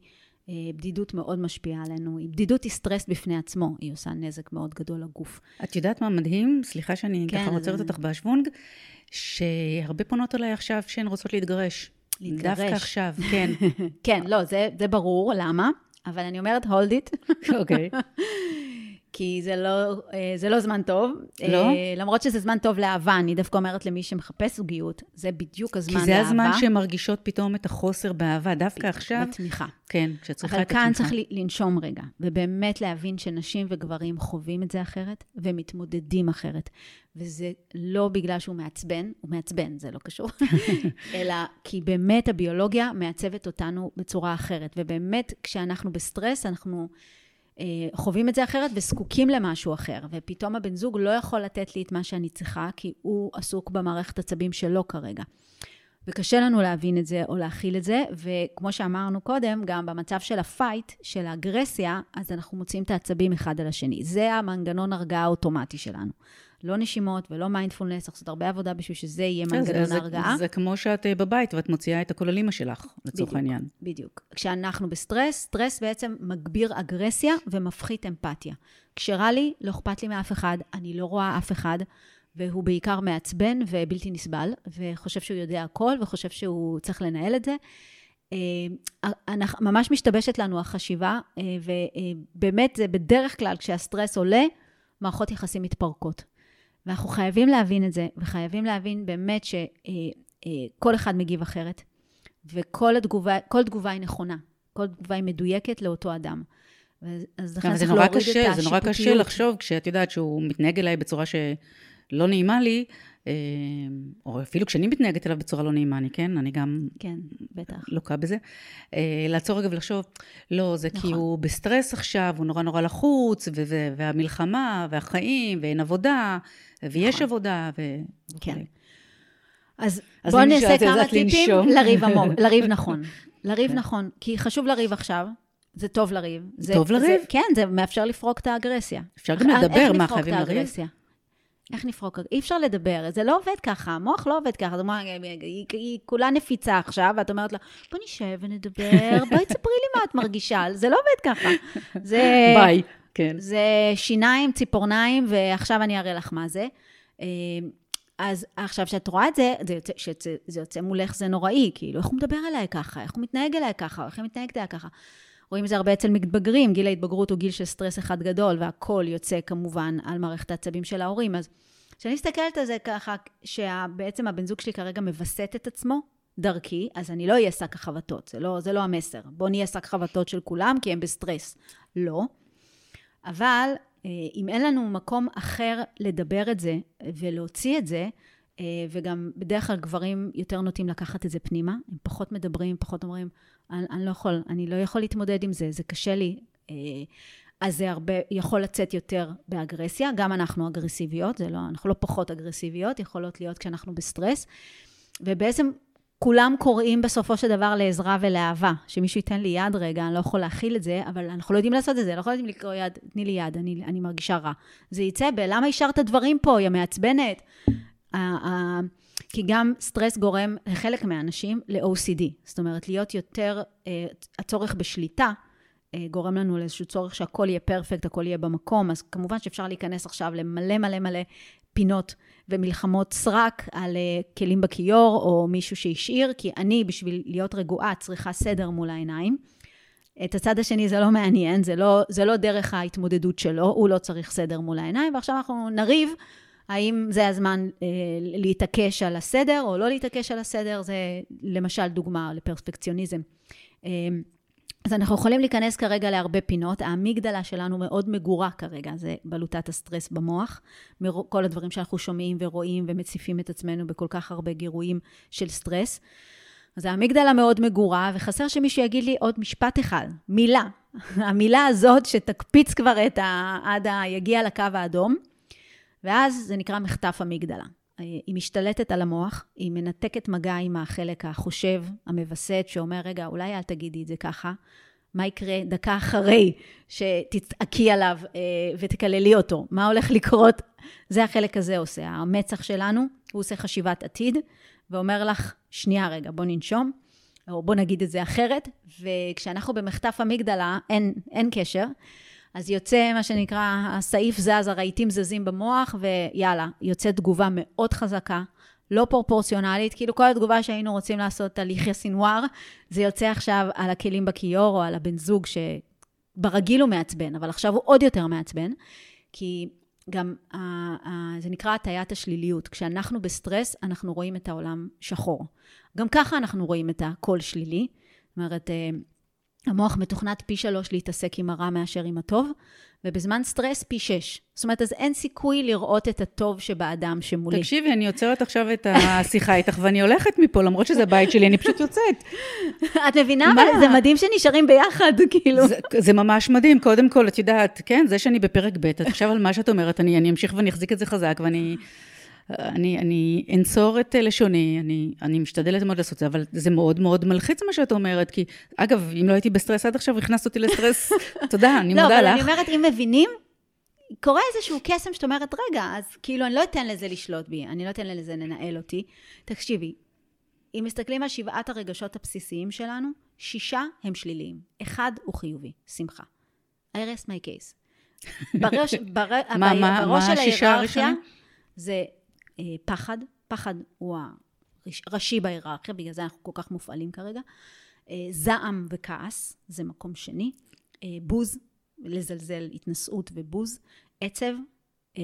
אה, בדידות מאוד משפיעה עלינו. בדידות היא סטרס בפני עצמו, היא עושה נזק מאוד גדול לגוף. את יודעת מה מדהים? סליחה שאני כן, ככה עוצרת אז- אותך בשוונג, שהרבה פונות אליי עכשיו שהן רוצות להתגרש. להתגרש. דווקא עכשיו, כן. כן, לא, זה, זה ברור, למה? אבל אני אומרת, hold it. אוקיי. כי זה לא, אה, זה לא זמן טוב. לא? אה, למרות שזה זמן טוב לאהבה, אני דווקא אומרת למי שמחפש זוגיות, זה בדיוק הזמן כי לאהבה. זה הזמן שהן מרגישות פתאום את החוסר באהבה, דווקא עכשיו. בתמיכה. כן, כשצריכה את אבל התמיכה. כאן צריך לנשום רגע, ובאמת להבין שנשים וגברים חווים את זה אחרת, ומתמודדים אחרת. וזה לא בגלל שהוא מעצבן, הוא מעצבן, זה לא קשור, אלא כי באמת הביולוגיה מעצבת אותנו בצורה אחרת. ובאמת, כשאנחנו בסטרס, אנחנו חווים את זה אחרת וזקוקים למשהו אחר. ופתאום הבן זוג לא יכול לתת לי את מה שאני צריכה, כי הוא עסוק במערכת עצבים שלו כרגע. וקשה לנו להבין את זה או להכיל את זה, וכמו שאמרנו קודם, גם במצב של ה fight, של האגרסיה, אז אנחנו מוציאים את העצבים אחד על השני. זה המנגנון הרגעה האוטומטי שלנו. לא נשימות ולא מיינדפולנס, צריך לעשות הרבה עבודה בשביל שזה יהיה זה- מנגנון ההרגעה. זה כמו שאת אה, בבית ואת מוציאה את הכל על אימא שלך, לצורך. העניין. בדיוק. כשאנחנו בסטרס, סטרס בעצם מגביר אגרסיה ומפחית אמפתיה. כשרע לי, לא אכפת לי מאף אחד, אני לא רואה אף אחד, והוא בעיקר מעצבן ובלתי נסבל, וחושב שהוא יודע הכל, וחושב שהוא צריך לנהל את זה. אה, ממש משתבשת לנו החשיבה, אה, ובאמת, זה בדרך כלל, כשהסטרס עולה, מערכות יחסים מתפרקות. ואנחנו חייבים להבין את זה, וחייבים להבין באמת שכל אחד מגיב אחרת, וכל התגובה, כל תגובה היא נכונה, כל תגובה היא מדויקת לאותו אדם. אז לכן צריך להוריד את קשה, זה נורא קשה השיפוטיות. לחשוב כשאת יודעת שהוא מתנהג אליי בצורה שלא נעימה לי, אה, או אפילו כשאני מתנהגת אליו בצורה לא נעימה, אני כן, אני גם כן, בטח. לוקה בזה. אה, לעצור רגע ולחשוב, לא, זה כי נכון. הוא בסטרס עכשיו, הוא נורא נורא לחוץ, ו- והמלחמה, והחיים, ואין עבודה, ויש נכון. עבודה, ו... כן. וכולי. אז אז בואו נעשה כמה טיפים לנשום. לריב עמוק, לריב נכון. לריב כן. נכון, כי חשוב לריב עכשיו, זה טוב לריב. זה, טוב זה, לריב? כן, זה מאפשר לפרוק את האגרסיה. אפשר גם לדבר, איך מה, חייבים את לריב? איך נפרוק? אי אפשר לדבר, זה לא עובד ככה, המוח לא עובד ככה. זאת אומרת, היא, היא כולה נפיצה עכשיו, ואת אומרת לה, בוא נשב ונדבר, בואי תספרי לי מה את מרגישה, זה לא עובד ככה. זה, ביי. כן. זה שיניים, ציפורניים, ועכשיו אני אראה לך מה זה. אה, אז עכשיו, כשאת רואה את זה, זה יוצא, שזה, זה יוצא מולך, זה נוראי, כאילו, איך הוא מדבר אליי ככה, איך הוא מתנהג אליי ככה, איך היא מתנהגת אליי ככה. רואים את זה הרבה אצל מתבגרים, גיל ההתבגרות הוא גיל של סטרס אחד גדול, והכל יוצא כמובן על מערכת העצבים של ההורים. אז כשאני מסתכלת על זה ככה, שבעצם הבן זוג שלי כרגע מווסת את עצמו דרכי, אז אני לא אהיה שק החבטות, זה לא, זה לא המסר. בואו נהיה שק חבטות של כולם, כי הם בסטרס. לא. אבל אה, אם אין לנו מקום אחר לדבר את זה ולהוציא את זה, אה, וגם בדרך כלל גברים יותר נוטים לקחת את זה פנימה, הם פחות מדברים, פחות אומרים, אני, אני לא יכול, אני לא יכול להתמודד עם זה, זה קשה לי. אה, אז זה הרבה, יכול לצאת יותר באגרסיה, גם אנחנו אגרסיביות, זה לא, אנחנו לא פחות אגרסיביות, יכולות להיות כשאנחנו בסטרס. ובעצם כולם קוראים בסופו של דבר לעזרה ולאהבה, שמישהו ייתן לי יד רגע, אני לא יכול להכיל את זה, אבל אנחנו לא יודעים לעשות את זה, לא יכולים לקרוא יד, תני לי יד, אני, אני מרגישה רע. זה יצא בלמה השארת דברים פה, יא מעצבנת? כי גם סטרס גורם לחלק מהאנשים ל-OCD, זאת אומרת, להיות יותר, אה, הצורך בשליטה, אה, גורם לנו לאיזשהו צורך שהכל יהיה פרפקט, הכל יהיה במקום, אז כמובן שאפשר להיכנס עכשיו למלא מלא מלא פינות ומלחמות סרק על אה, כלים בכיור, או מישהו שהשאיר, כי אני, בשביל להיות רגועה, צריכה סדר מול העיניים. את הצד השני זה לא מעניין, זה לא, זה לא דרך ההתמודדות שלו, הוא לא צריך סדר מול העיניים, ועכשיו אנחנו נריב האם זה הזמן אה, להתעקש על הסדר או לא להתעקש על הסדר, זה למשל דוגמה לפרספקציוניזם. אה, אז אנחנו יכולים להיכנס כרגע להרבה פינות. האמיגדלה שלנו מאוד מגורה כרגע, זה בלוטת הסטרס במוח. מכל הדברים שאנחנו שומעים ורואים ומציפים את עצמנו בכל כך הרבה גירויים של סטרס. אז האמיגדלה מאוד מגורה, וחסר שמישהו יגיד לי עוד משפט אחד, מילה. המילה הזאת שתקפיץ כבר את ה... עד ה... יגיע לקו האדום, ואז זה נקרא מחטף אמיגדלה. היא משתלטת על המוח, היא מנתקת מגע עם החלק החושב, המווסת, שאומר, רגע, אולי אל תגידי את זה ככה. מה יקרה דקה אחרי שתצעקי עליו אה, ותקללי אותו? מה הולך לקרות? זה החלק הזה עושה. המצח שלנו, הוא עושה חשיבת עתיד, ואומר לך, שנייה רגע, בוא ננשום, או בוא נגיד את זה אחרת, וכשאנחנו במחטף אמיגדלה, אין, אין קשר. אז יוצא מה שנקרא, הסעיף זז, הרהיטים זזים במוח, ויאללה, יוצאת תגובה מאוד חזקה, לא פרופורציונלית, כאילו כל התגובה שהיינו רוצים לעשות על יחיא סינואר, זה יוצא עכשיו על הכלים בכיור, או על הבן זוג ברגיל הוא מעצבן, אבל עכשיו הוא עוד יותר מעצבן, כי גם זה נקרא הטיית השליליות. כשאנחנו בסטרס, אנחנו רואים את העולם שחור. גם ככה אנחנו רואים את הכל שלילי. זאת אומרת, אה, המוח מתוכנת פי שלוש להתעסק עם הרע מאשר עם הטוב, ובזמן סטרס פי שש. זאת אומרת, אז אין סיכוי לראות את הטוב שבאדם שמולי. תקשיבי, אני עוצרת עכשיו את השיחה איתך, ואני הולכת מפה, למרות שזה בית שלי, אני פשוט יוצאת. את מבינה? אבל זה מדהים שנשארים ביחד, כאילו. זה, זה ממש מדהים. קודם כל, את יודעת, כן, זה שאני בפרק ב', את עכשיו על מה שאת אומרת, אני, אני אמשיך ואני אחזיק את זה חזק, ואני... אני, אני אנצור את לשוני, אני, אני משתדלת מאוד לעשות את זה, אבל זה מאוד מאוד מלחיץ מה שאת אומרת, כי אגב, אם לא הייתי בסטרס עד עכשיו, הכנסת אותי לסטרס, תודה, אני לא, מודה לך. לא, אבל אני אומרת, אם מבינים, קורה איזשהו קסם שאת אומרת, רגע, אז כאילו, אני לא אתן לזה לשלוט בי, אני לא אתן לזה לנהל אותי. תקשיבי, אם מסתכלים על שבעת הרגשות הבסיסיים שלנו, שישה הם שליליים, אחד הוא חיובי, שמחה. I rest my case. בראש, בר, מה, מה, בראש מה של ההיררכיה? זה אה, פחד, פחד הוא הראשי בהיררכיה, בגלל זה אנחנו כל כך מופעלים כרגע. אה, זעם וכעס, זה מקום שני. אה, בוז, לזלזל, התנשאות ובוז. עצב, אה,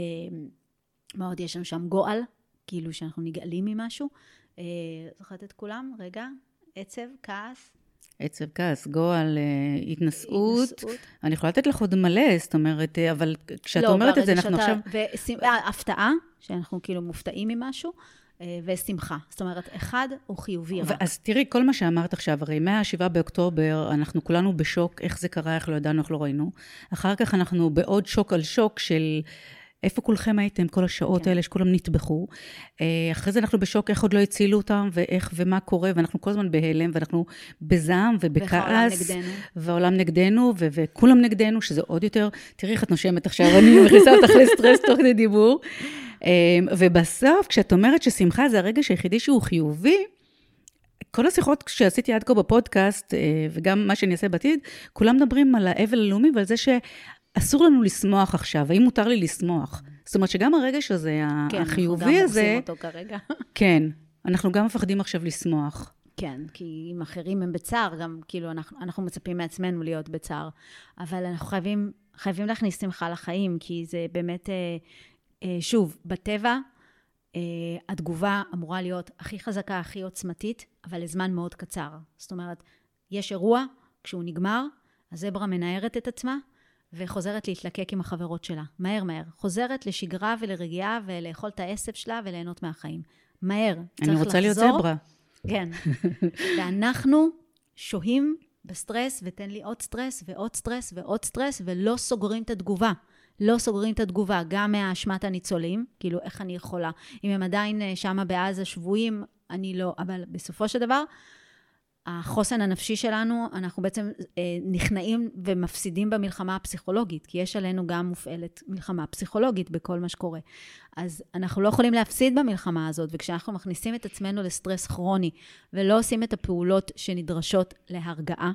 מה עוד יש לנו שם? גועל, כאילו שאנחנו נגעלים ממשהו. אה, זוכרת את כולם? רגע, עצב, כעס. עצב, כעס, גועל, אה, התנשאות. התנשאות. אני יכולה לתת לך עוד מלא, זאת אומרת, אה, אבל כשאת לא, אומרת את זה, אנחנו שאתה- עכשיו... ושים- אה, הפתעה, שאנחנו כאילו מופתעים ממשהו, ושמחה. זאת אומרת, אחד הוא חיובי רק. אז תראי, כל מה שאמרת עכשיו, הרי מה-7 באוקטובר, אנחנו כולנו בשוק, איך זה קרה, איך לא ידענו, איך לא ראינו. אחר כך אנחנו בעוד שוק על שוק של איפה כולכם הייתם כל השעות כן. האלה שכולם נטבחו. אה, אחרי זה אנחנו בשוק איך עוד לא הצילו אותם, ואיך ומה קורה, ואנחנו כל הזמן בהלם, ואנחנו בזעם ובכעס. נגדנו. והעולם נגדנו, ו- וכולם נגדנו, שזה עוד יותר, תראי איך את נושמת עכשיו, אני מכניסה אותך לסטרס תוך כדי דיבור. אמ, ובסוף, כשאת אומרת ששמחה זה הרגש היחידי שהוא חיובי, כל השיחות שעשיתי עד כה בפודקאסט, אה, וגם מה שאני אעשה בעתיד, כולם מדברים על האבל הלאומי ועל זה שאסור לנו לשמוח עכשיו, האם מותר לי לשמוח? זאת אומרת שגם הרגש הזה, כן, החיובי אנחנו גם הזה, עושים אותו כרגע. כן, אנחנו גם מפחדים עכשיו לשמוח. כן, כי אם אחרים הם בצער, גם כאילו אנחנו, אנחנו מצפים מעצמנו להיות בצער. אבל אנחנו חייבים, חייבים להכניס שמחה לחיים, כי זה באמת, אה, אה, שוב, בטבע, אה, התגובה אמורה להיות הכי חזקה, הכי עוצמתית, אבל לזמן מאוד קצר. זאת אומרת, יש אירוע, כשהוא נגמר, הזברה מנערת את עצמה, וחוזרת להתלקק עם החברות שלה. מהר מהר. חוזרת לשגרה ולרגיעה ולאכול את העשב שלה וליהנות מהחיים. מהר. אני רוצה להיות לחזור. זברה. כן. ואנחנו שוהים בסטרס, ותן לי עוד סטרס ועוד סטרס ועוד סטרס, ולא סוגרים את התגובה. לא סוגרים את התגובה, גם מאשמת הניצולים, כאילו, איך אני יכולה? אם הם עדיין אה, שמה בעזה שבויים, אני לא, אבל בסופו של דבר, החוסן הנפשי שלנו, אנחנו בעצם אה, נכנעים ומפסידים במלחמה הפסיכולוגית, כי יש עלינו גם מופעלת מלחמה פסיכולוגית בכל מה שקורה. אז אנחנו לא יכולים להפסיד במלחמה הזאת, וכשאנחנו מכניסים את עצמנו לסטרס כרוני, ולא עושים את הפעולות שנדרשות להרגעה,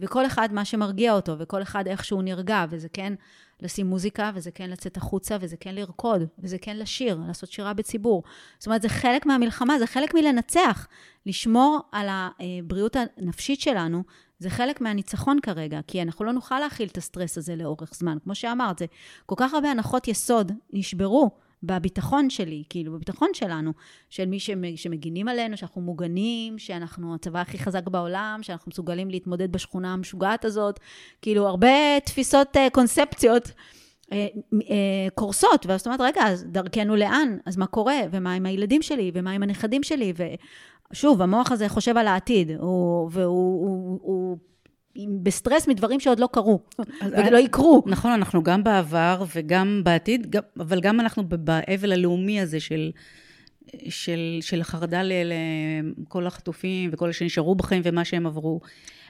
וכל אחד מה שמרגיע אותו, וכל אחד איך שהוא נרגע, וזה כן לשים מוזיקה, וזה כן לצאת החוצה, וזה כן לרקוד, וזה כן לשיר, לעשות שירה בציבור. זאת אומרת, זה חלק מהמלחמה, זה חלק מלנצח. לשמור על הבריאות הנפשית שלנו, זה חלק מהניצחון כרגע, כי אנחנו לא נוכל להכיל את הסטרס הזה לאורך זמן. כמו שאמרת, זה כל כך הרבה הנחות יסוד נשברו בביטחון שלי, כאילו, בביטחון שלנו, של מי שמ- שמגינים עלינו, שאנחנו מוגנים, שאנחנו הצבא הכי חזק בעולם, שאנחנו מסוגלים להתמודד בשכונה המשוגעת הזאת. כאילו, הרבה תפיסות, אה, קונספציות. אה, אה, קורסות, ואז זאת אומרת, רגע, אז דרכנו לאן? אז מה קורה? ומה עם הילדים שלי? ומה עם הנכדים שלי? ושוב, המוח הזה חושב על העתיד, הוא, והוא הוא, הוא, הוא בסטרס מדברים שעוד לא קרו, ולא יקרו. נכון, אנחנו גם בעבר וגם בעתיד, גם, אבל גם אנחנו באבל הלאומי הזה של, של, של החרדה ל- לכל החטופים וכל שנשארו בחיים ומה שהם עברו.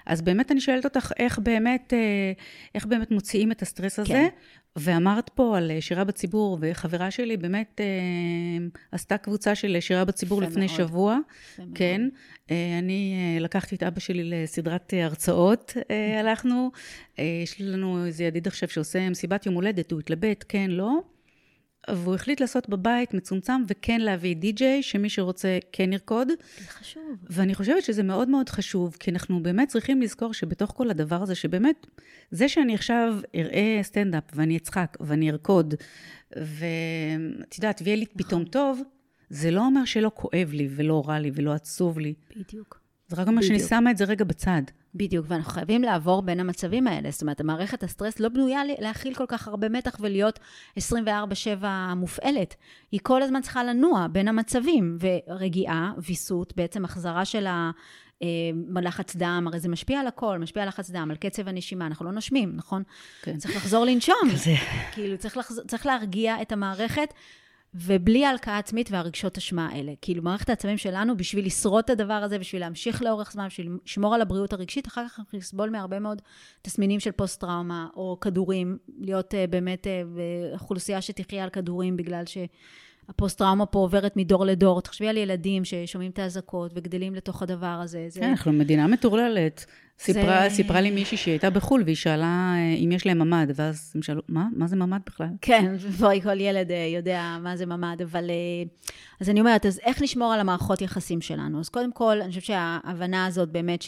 אז באמת אני שואלת אותך, איך באמת, אה, איך באמת מוציאים את הסטרס הזה? ואמרת פה על אה, שירה בציבור, וחברה שלי באמת אה, עשתה קבוצה של שירה בציבור לפני מאוד. שבוע. מאוד. כן, אה, אני אה, לקחתי את אבא שלי לסדרת אה, הרצאות, אה, הלכנו. אה, יש לנו איזה ידיד עכשיו שעושה מסיבת יום הולדת, הוא התלבט, כן, לא. והוא החליט לעשות בבית מצומצם וכן להביא די-ג'יי, שמי שרוצה כן ירקוד. זה חשוב. ואני חושבת שזה מאוד מאוד חשוב, כי אנחנו באמת צריכים לזכור שבתוך כל הדבר הזה, שבאמת, זה שאני עכשיו אראה סטנדאפ ואני אצחק ואני ארקוד, ואת יודעת, ויהיה לי פתאום טוב, זה לא אומר שלא כואב לי ולא רע לי ולא עצוב לי. בדיוק. זה רק אומר שאני. שמה את זה רגע בצד. בדיוק, ואנחנו חייבים לעבור בין המצבים האלה. זאת אומרת, המערכת הסטרס לא בנויה להכיל כל כך הרבה מתח ולהיות 24/7 מופעלת. היא כל הזמן צריכה לנוע בין המצבים, ורגיעה, ויסות, בעצם החזרה של ה... אה, לחץ דם, הרי זה משפיע על הכל, משפיע על לחץ דם, על קצב הנשימה, אנחנו לא נושמים, נכון? כן. צריך לחזור לנשום. זה... כאילו, צריך, לחז... צריך להרגיע את המערכת, ובלי הלקאה עצמית והרגשות אשמה האלה. כאילו, מערכת העצבים שלנו, בשביל לשרוד את הדבר הזה, בשביל להמשיך לאורך זמן, בשביל לשמור על הבריאות הרגשית, אחר כך אנחנו נסבול מהרבה מאוד תסמינים של פוסט-טראומה, או כדורים, להיות uh, באמת uh, אוכלוסייה שתחיה על כדורים, בגלל שהפוסט-טראומה פה עוברת מדור לדור. תחשבי על ילדים ששומעים את האזעקות וגדלים לתוך הדבר הזה. זה... כן, אנחנו מדינה מטורללת. סיפרה, זה- סיפרה לי מישהי שהיא הייתה בחו"ל, והיא שאלה אה, אם יש להם ממ"ד, ואז הם שאלו, מה? מה זה ממ"ד בכלל? כן, בואי, כל ילד אה, יודע מה זה ממ"ד, אבל... אה, אז אני אומרת, אז איך נשמור על המערכות יחסים שלנו? אז קודם כל, אני חושבת שההבנה הזאת באמת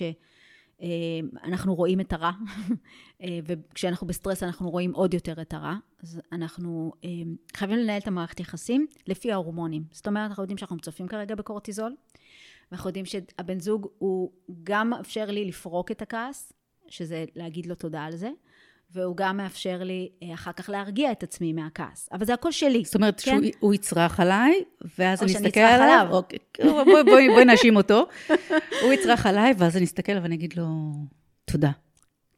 שאנחנו רואים את הרע, אה, וכשאנחנו בסטרס אנחנו רואים עוד יותר את הרע, אז אנחנו אה, חייבים לנהל את המערכת יחסים לפי ההורמונים. זאת אומרת, אנחנו יודעים שאנחנו מוצפים כרגע בקורטיזול, ואנחנו יודעים שהבן זוג הוא גם מאפשר לי לפרוק את הכעס, שזה להגיד לו תודה על זה, והוא גם מאפשר לי אה, אחר כך להרגיע את עצמי מהכעס. אבל זה הכל שלי. זאת אומרת, כן? שהוא הוא יצרח עליי, ואז או אני שאני אסתכל אצרח עליו. עליו. אוקיי, בואי בואי- בואי נאשים אותו. הוא יצרח עליי, ואז אני אסתכל עליו ואני אגיד לו, תודה.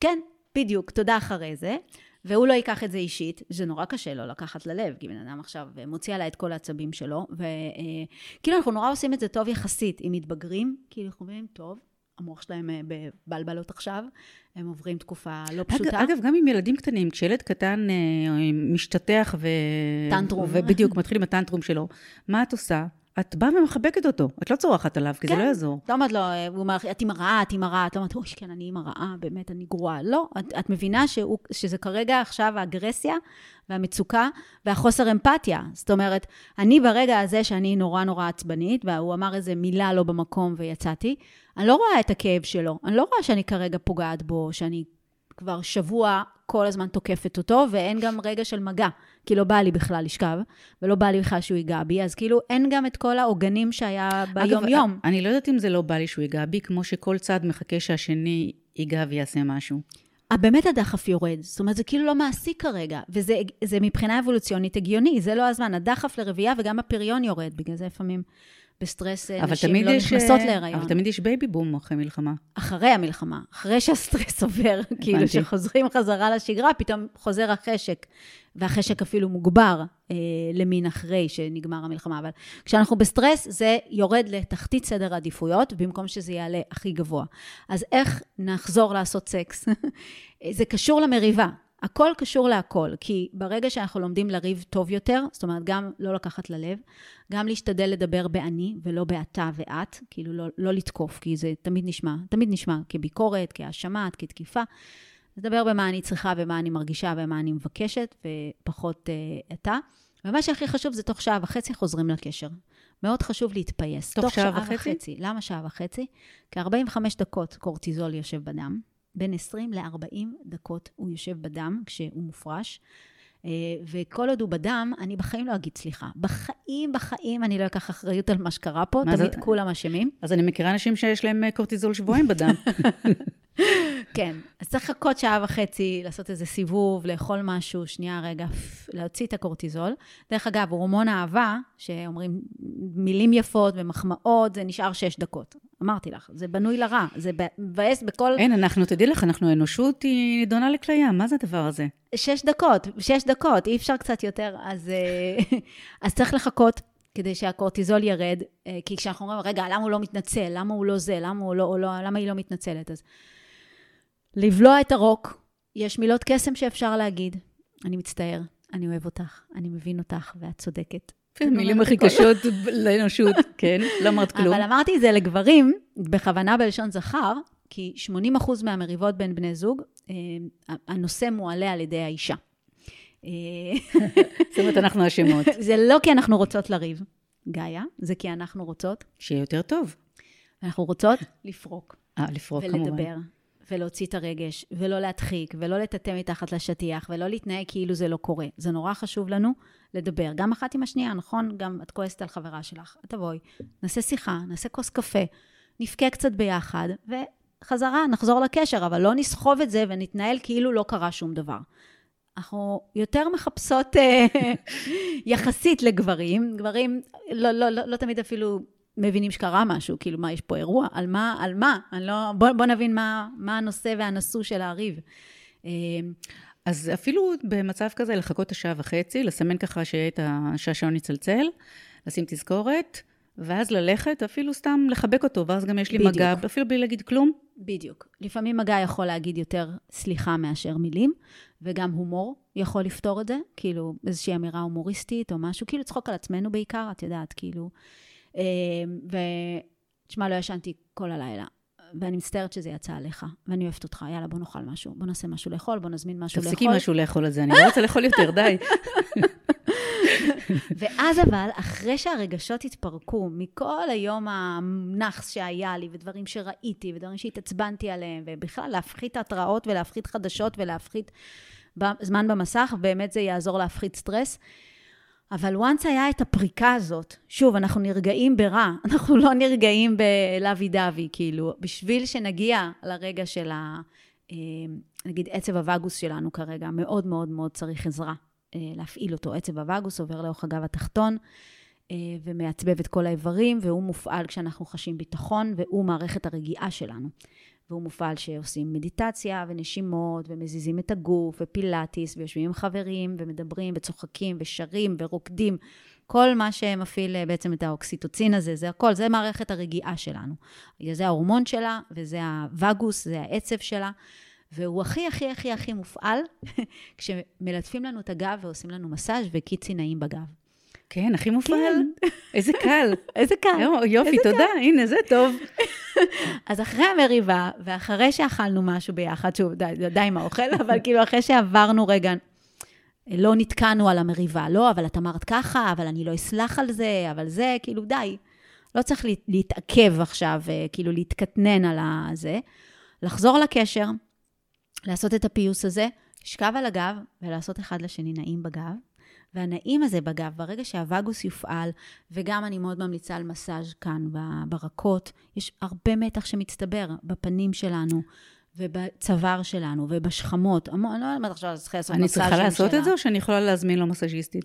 כן, בדיוק, תודה אחרי זה. והוא לא ייקח את זה אישית, זה נורא קשה לו לקחת ללב, כי בן אדם עכשיו מוציא עליי את כל העצבים שלו, וכאילו אנחנו נורא עושים את זה טוב יחסית, אם מתבגרים, כאילו אנחנו אומרים, טוב, המוח שלהם אה, בבלבלות עכשיו, הם עוברים תקופה לא פשוטה. אגב, גם עם ילדים קטנים, כשילד קטן אה, משתטח ו... טנטרום. ובדיוק, מתחיל עם הטנטרום שלו, מה את עושה? את באה ומחבקת אותו, את לא צורחת עליו, כי זה כן. לא יעזור. לא אומרת לו, הוא אומר, את אימא רעה, את אימא רעה, את לא אומרת, אוי, כן, אני אימא רעה, באמת, אני גרועה. לא, את, את מבינה שהוא, שזה כרגע עכשיו האגרסיה והמצוקה והחוסר אמפתיה. זאת אומרת, אני ברגע הזה שאני נורא נורא עצבנית, והוא אמר איזה מילה לא במקום ויצאתי, אני לא רואה את הכאב שלו, אני לא רואה שאני כרגע פוגעת בו, שאני כבר שבוע כל הזמן תוקפת אותו, ואין גם רגע של מגע, כי לא בא לי בכלל לשכב, ולא בא לי בכלל שהוא ייגע בי, אז כאילו אין גם את כל העוגנים שהיה ביום-יום. אני לא יודעת אם זה לא בא לי שהוא ייגע בי, כמו שכל צד מחכה שהשני ייגע ויעשה משהו. אה, באמת הדחף יורד, זאת אומרת, זה כאילו לא מעשי כרגע, וזה זה מבחינה אבולוציונית הגיוני, זה לא הזמן, הדחף לרבייה וגם הפריון יורד, בגלל זה לפעמים בסטרס אה, נשים לא נכנסות אה, להיריון. אבל תמיד יש בייבי בום אחרי מלחמה. אחרי המלחמה, אחרי שהסטרס עובר, כאילו שחוזרים חזרה לשגרה, פתאום חוזר החשק, והחשק אפילו מוגבר אה, למין אחרי שנגמר המלחמה. אבל כשאנחנו בסטרס, זה יורד לתחתית סדר העדיפויות, במקום שזה יעלה הכי גבוה. אז איך נחזור לעשות סקס? זה קשור למריבה. הכל קשור להכל, כי ברגע שאנחנו לומדים לריב טוב יותר, זאת אומרת, גם לא לקחת ללב, גם להשתדל לדבר באני ולא באתה ואת, כאילו לא, לא לתקוף, כי זה תמיד נשמע, תמיד נשמע כביקורת, כהאשמה, כתקיפה. לדבר במה אני צריכה ומה אני מרגישה ומה אני מבקשת, ופחות uh, אתה. ומה שהכי חשוב זה תוך שעה וחצי חוזרים לקשר. מאוד חשוב להתפייס. תוך שעה וחצי? וחצי. למה שעה וחצי? כ-45 דקות קורטיזול יושב בדם. בין 20 ל-40 דקות הוא יושב בדם כשהוא מופרש. אה, וכל עוד הוא בדם, אני בחיים לא אגיד סליחה. בחיים, בחיים אני לא אקח אחריות על מה שקרה פה, מה תמיד זה- כולם אשמים. אז אני מכירה אנשים שיש להם אה, קורטיזול שבועיים בדם. כן, אז צריך לחכות שעה וחצי, לעשות איזה סיבוב, לאכול משהו, שנייה, רגע, להוציא את הקורטיזול. דרך אגב, הורמון האהבה, שאומרים מילים יפות ומחמאות, זה נשאר שש דקות. אמרתי לך, זה בנוי לרע, זה מבאס בכל... אין, אנחנו, תדעי לך, אנחנו, האנושות היא נידונה לכליה, מה זה הדבר הזה? שש דקות, שש דקות, אי אפשר קצת יותר, אז, אה, אז צריך לחכות כדי שהקורטיזול ירד, אה, כי כשאנחנו אומרים, רגע, למה הוא לא מתנצל? למה הוא לא זה? למה, הוא לא, לא, למה היא לא מתנצלת? אז לבלוע את הרוק, יש מילות קסם שאפשר להגיד. אני מצטער, אני אוהב אותך, אני מבין אותך, ואת צודקת. מילים הכי קשות לאנושות, כן? לא אמרת כלום. אבל אמרתי את זה לגברים, בכוונה בלשון זכר, כי 80% מהמריבות בין בני זוג, אה, הנושא מועלה על ידי האישה. זאת אומרת, אנחנו אשמות. זה לא כי אנחנו רוצות לריב, גאיה, זה כי אנחנו רוצות. שיהיה יותר טוב. אנחנו רוצות לפרוק. אה, לפרוק כמובן. ולדבר, ולהוציא את הרגש, ולא להדחיק, ולא לטאטא מתחת לשטיח, ולא להתנהג כאילו זה לא קורה. זה נורא חשוב לנו לדבר, גם אחת עם השנייה, נכון? גם את כועסת על חברה שלך, תבואי, נעשה שיחה, נעשה כוס קפה, נבכה קצת ביחד, וחזרה, נחזור לקשר, אבל לא נסחוב את זה ונתנהל כאילו לא קרה שום דבר. אנחנו יותר מחפשות אה, יחסית לגברים. גברים לא, לא, לא, לא תמיד אפילו מבינים שקרה משהו, כאילו, מה, יש פה אירוע? על מה? על מה? אני לא... בוא, בוא נבין מה, מה הנושא והנשוא של הריב. אה, אז אפילו במצב כזה, לחכות את השעה וחצי, לסמן ככה שיהיה את השעשעון יצלצל, לשים תזכורת, ואז ללכת, אפילו סתם לחבק אותו, ואז גם יש לי בדיוק. מגע, אפילו בלי להגיד כלום. בדיוק. לפעמים מגע יכול להגיד יותר סליחה מאשר מילים, וגם הומור יכול לפתור את זה, כאילו איזושהי אמירה הומוריסטית או משהו, כאילו צחוק על עצמנו בעיקר, את יודעת, כאילו. אה, ותשמע, לא ישנתי כל הלילה, ואני מצטערת שזה יצא עליך, ואני אוהבת אותך, יאללה, בוא נאכל משהו, בוא נעשה משהו לאכול, בוא נזמין משהו לאכול. תפסיקי משהו לאכול את זה, אני לא רוצה לאכול יותר, די. ואז אבל, אחרי שהרגשות התפרקו מכל היום הנאחס שהיה לי, ודברים שראיתי, ודברים שהתעצבנתי עליהם, ובכלל להפחית התראות ולהפחית חדשות ולהפחית זמן במסך, באמת זה יעזור להפחית סטרס. אבל once היה את הפריקה הזאת, שוב, אנחנו נרגעים ברע, אנחנו לא נרגעים בלאבי דאבי, כאילו, בשביל שנגיע לרגע של ה... אה, נגיד עצב הווגוס שלנו כרגע, מאוד מאוד מאוד צריך עזרה אה, להפעיל אותו. עצב הווגוס עובר לאורך הגב התחתון אה, ומעצבב את כל האיברים, והוא מופעל כשאנחנו חשים ביטחון, והוא מערכת הרגיעה שלנו. והוא מופעל שעושים מדיטציה ונשימות ומזיזים את הגוף ופילאטיס ויושבים עם חברים ומדברים וצוחקים ושרים ורוקדים. כל מה שמפעיל אה, בעצם את האוקסיטוצין הזה, זה הכל, זה מערכת הרגיעה שלנו. זה ההורמון שלה וזה הווגוס, זה העצב שלה. והוא הכי הכי הכי הכי מופעל כשמלטפים לנו את הגב ועושים לנו מסאז' וקיצי נעים בגב. כן, הכי מופעל. כן. איזה קל. איזה קל. יופי, איזה תודה, הנה, זה טוב. אז אחרי המריבה, ואחרי שאכלנו משהו ביחד, שוב, די, די עם האוכל, אבל כאילו אחרי שעברנו רגע, לא נתקענו על המריבה, לא, אבל את אמרת ככה, אבל אני לא אסלח על זה, אבל זה, כאילו, די. לא צריך לה, להתעכב עכשיו, אה, כאילו להתקטנן על הזה. לחזור לקשר, לעשות את הפיוס הזה, לשכב על הגב ולעשות אחד לשני נעים בגב. והנעים הזה בגב, ברגע שהווגוס יופעל, וגם אני מאוד ממליצה על מסאז' כאן ברקות, יש הרבה מתח שמצטבר בפנים שלנו. ובצוואר שלנו, ובשכמות. המון, אני לא אומרת עכשיו, צריך לעשות אני צריכה לעשות. את זה, או שאני יכולה להזמין לו מסאז'יסטית?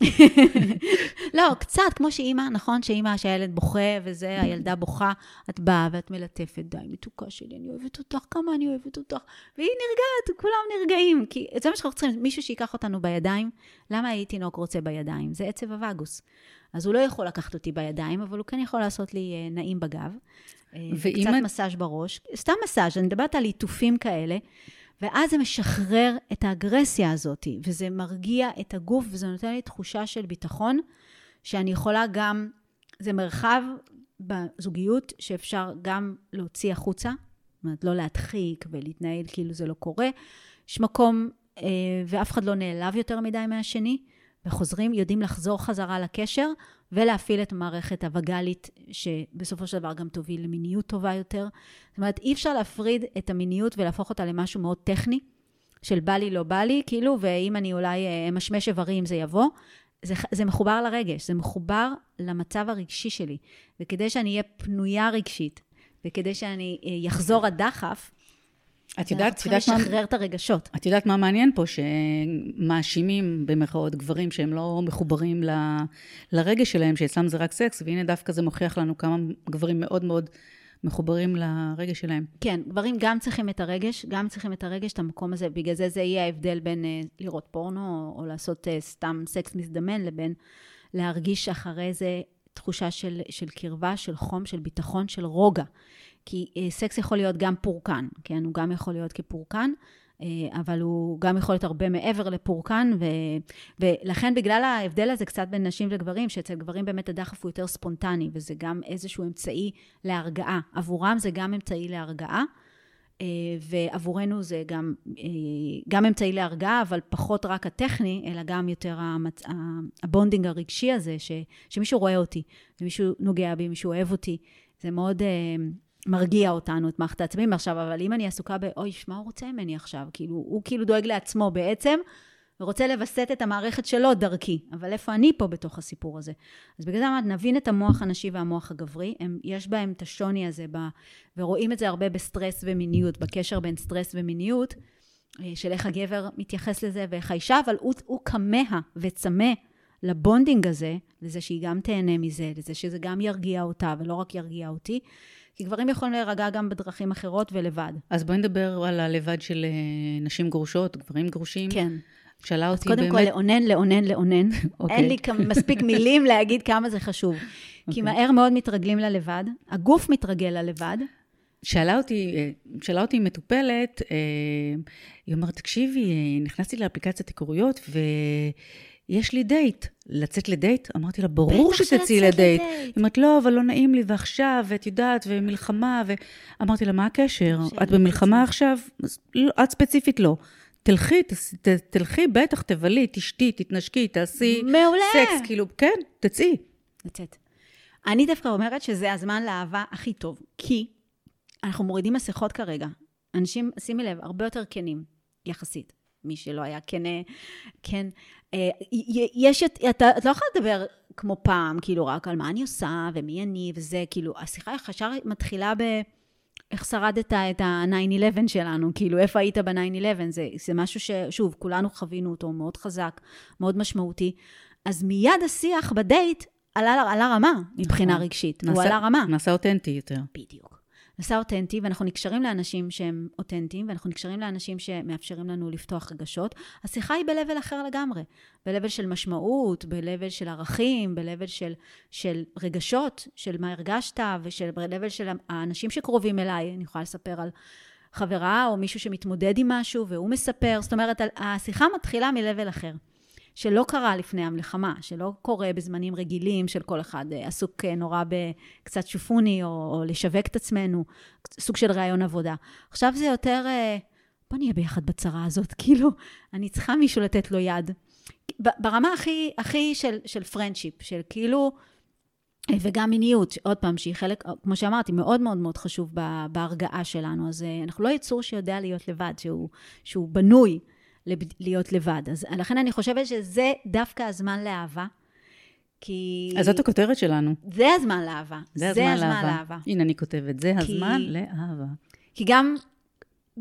לא, קצת, כמו שאימא, נכון? שאימא, שהילד בוכה וזה, הילדה בוכה, את באה ואת מלטפת, די, מתוקה שלי, אני אוהבת אותך, כמה אני אוהבת אותך. והיא נרגעת, כולם נרגעים. כי זה מה שאנחנו צריכים, מישהו שייקח אותנו בידיים. למה הייתי תינוק רוצה בידיים? זה עצב הווגוס. אז הוא לא יכול לקחת אותי בידיים, אבל הוא כן יכול לעשות לי אה, נעים בגב. אה, קצת את- מסאז' בראש. סתם מסאז', אני מדברת על ליטופים כאלה. ואז זה משחרר את האגרסיה הזאת, וזה מרגיע את הגוף, וזה נותן לי תחושה של ביטחון, שאני יכולה גם, זה מרחב בזוגיות שאפשר גם להוציא החוצה, זאת אומרת, לא להדחיק ולהתנהל כאילו זה לא קורה. יש מקום, אה, ואף אחד לא נעלב יותר מדי מהשני, וחוזרים, יודעים לחזור חזרה לקשר, ולהפעיל את המערכת הווגאלית, שבסופו של דבר גם תוביל למיניות טובה יותר. זאת אומרת, אי אפשר להפריד את המיניות ולהפוך אותה למשהו מאוד טכני, של בא לי, לא בא לי, כאילו, ואם אני אולי אה, אמשמש איברים זה יבוא. זה, זה מחובר לרגש, זה מחובר למצב הרגשי שלי. וכדי שאני אהיה פנויה רגשית, וכדי שאני אה, יחזור הדחף, את יודעת, אנחנו את יודעת צריכים מה... לשחרר את הרגשות. את יודעת מה מעניין פה? שמאשימים במרכאות גברים שהם לא מחוברים ל... לרגש שלהם, שאצלם זה רק סקס, והנה דווקא זה מוכיח לנו כמה גברים מאוד מאוד מחוברים לרגש שלהם. כן, גברים גם צריכים את הרגש, גם צריכים את הרגש, את המקום הזה, בגלל זה זה יהיה ההבדל בין אה, לראות פורנו או, או לעשות אה, סתם סקס מזדמן, לבין להרגיש אחרי זה תחושה של, של קרבה, של חום, של ביטחון, של רוגע. כי אה, סקס יכול להיות גם פורקן, כן? הוא גם יכול להיות כפורקן, אה, אבל הוא גם יכול להיות הרבה מעבר לפורקן, ו, ולכן בגלל ההבדל הזה קצת בין נשים לגברים, שאצל גברים באמת הדחף הוא יותר ספונטני, וזה גם איזשהו אמצעי להרגעה. עבורם זה גם אמצעי להרגעה. ועבורנו זה גם, גם אמצעי להרגעה, אבל פחות רק הטכני, אלא גם יותר המצ... ה bonding הרגשי הזה, ש... שמישהו רואה אותי, ומישהו נוגע בי, מישהו אוהב אותי. זה מאוד מרגיע אותנו, את מערכת העצבים עכשיו, אבל אם אני עסוקה ב, אוי, מה הוא רוצה ממני עכשיו? כאילו, הוא כאילו דואג לעצמו בעצם, ורוצה לווסת את המערכת שלו דרכי. אבל איפה אני פה בתוך הסיפור הזה? אז בגלל זה אמרת, נבין את המוח הנשי והמוח הגברי, הם, יש בהם את השוני הזה, ב, ורואים את זה הרבה בסטרס ומיניות, בקשר בין סטרס ומיניות, אה, של איך הגבר מתייחס לזה ואיך האישה, אבל הוא, הוא כמה וצמא לבונדינג הזה, לזה שהיא גם תהנה מזה, לזה שזה גם ירגיע אותה ולא רק ירגיע אותי. כי גברים יכולים להירגע גם בדרכים אחרות ולבד. אז בואי נדבר על הלבד של אה, נשים גרושות, גברים גרושים. כן. שאלה אותי באמת... אז קודם כל, לאונן, לאונן, לאונן. okay. אין לי מספיק מילים להגיד כמה זה חשוב. Okay. כי אוקיי. מהר מאוד מתרגלים ללבד, הגוף מתרגל ללבד. שאלה אותי, אה, שאלה אותי מטופלת, אה, היא אומרת, תקשיבי, נכנסתי לאפליקציית היכרויות, ו... יש לי דייט. לצאת לדייט? אמרתי לה, ברור שתצאי לדייט. היא אומרת, לא, אבל לא נעים לי, ועכשיו, ואת יודעת, ומלחמה, ואמרתי לה, מה הקשר? את במלחמה עכשיו? לא, את ספציפית לא. תלכי, ת, תלכי, בטח, תבלי, תשתי, תתנשקי, תעשי... מעולה. סקס, כאילו, כן, תצאי. לצאת. אני דווקא אומרת שזה הזמן לאהבה הכי טוב, כי אנחנו מורידים מסכות כרגע. אנשים, שימי לב, הרבה יותר כנים, יחסית. מי שלא היה כן, כן. אה, יש, את, אתה, את לא יכולה לדבר כמו פעם, כאילו, רק על מה אני עושה, ומי אני, וזה, כאילו, השיחה ישר מתחילה ב... איך שרדת את ה-9-11 שלנו, כאילו, איפה היית ב-9-11? זה, זה משהו ששוב, כולנו חווינו אותו, מאוד חזק, מאוד משמעותי. אז מיד השיח בדייט עלה, עלה רמה מבחינה נכון. רגשית, נעשה, הוא עלה רמה. נעשה אותנטי יותר. בדיוק. נעשה אותנטי, ואנחנו נקשרים לאנשים שהם אותנטיים, ואנחנו נקשרים לאנשים שמאפשרים לנו לפתוח רגשות. השיחה היא ב-level אחר לגמרי. ב-level של משמעות, ב-level של ערכים, ב-level של, של רגשות, של מה הרגשת, ב-level של האנשים שקרובים אליי. אני יכולה לספר על חברה או מישהו שמתמודד עם משהו, והוא מספר. זאת אומרת, השיחה מתחילה מ-level אחר. שלא קרה לפני המלחמה, שלא קורה בזמנים רגילים של כל אחד אה, עסוק אה, נורא בקצת שופוני, או, או לשווק את עצמנו, סוג של רעיון עבודה. עכשיו זה יותר, אה, בוא נהיה ביחד בצרה הזאת, כאילו, אני צריכה מישהו לתת לו יד. ברמה הכי, הכי של, של friendship, של כאילו, וגם מיניות, עוד פעם, שהיא חלק, כמו שאמרתי, מאוד מאוד מאוד חשוב בהרגעה שלנו. אז אנחנו לא יצור שיודע להיות לבד, שהוא, שהוא בנוי. להיות לבד. אז לכן אני חושבת שזה דווקא הזמן לאהבה. כי... אז זאת הכותרת שלנו. זה הזמן לאהבה. זה הזמן, זה הזמן לאהבה. לאהבה. הנה, אני כותבת, זה כי... הזמן לאהבה. כי גם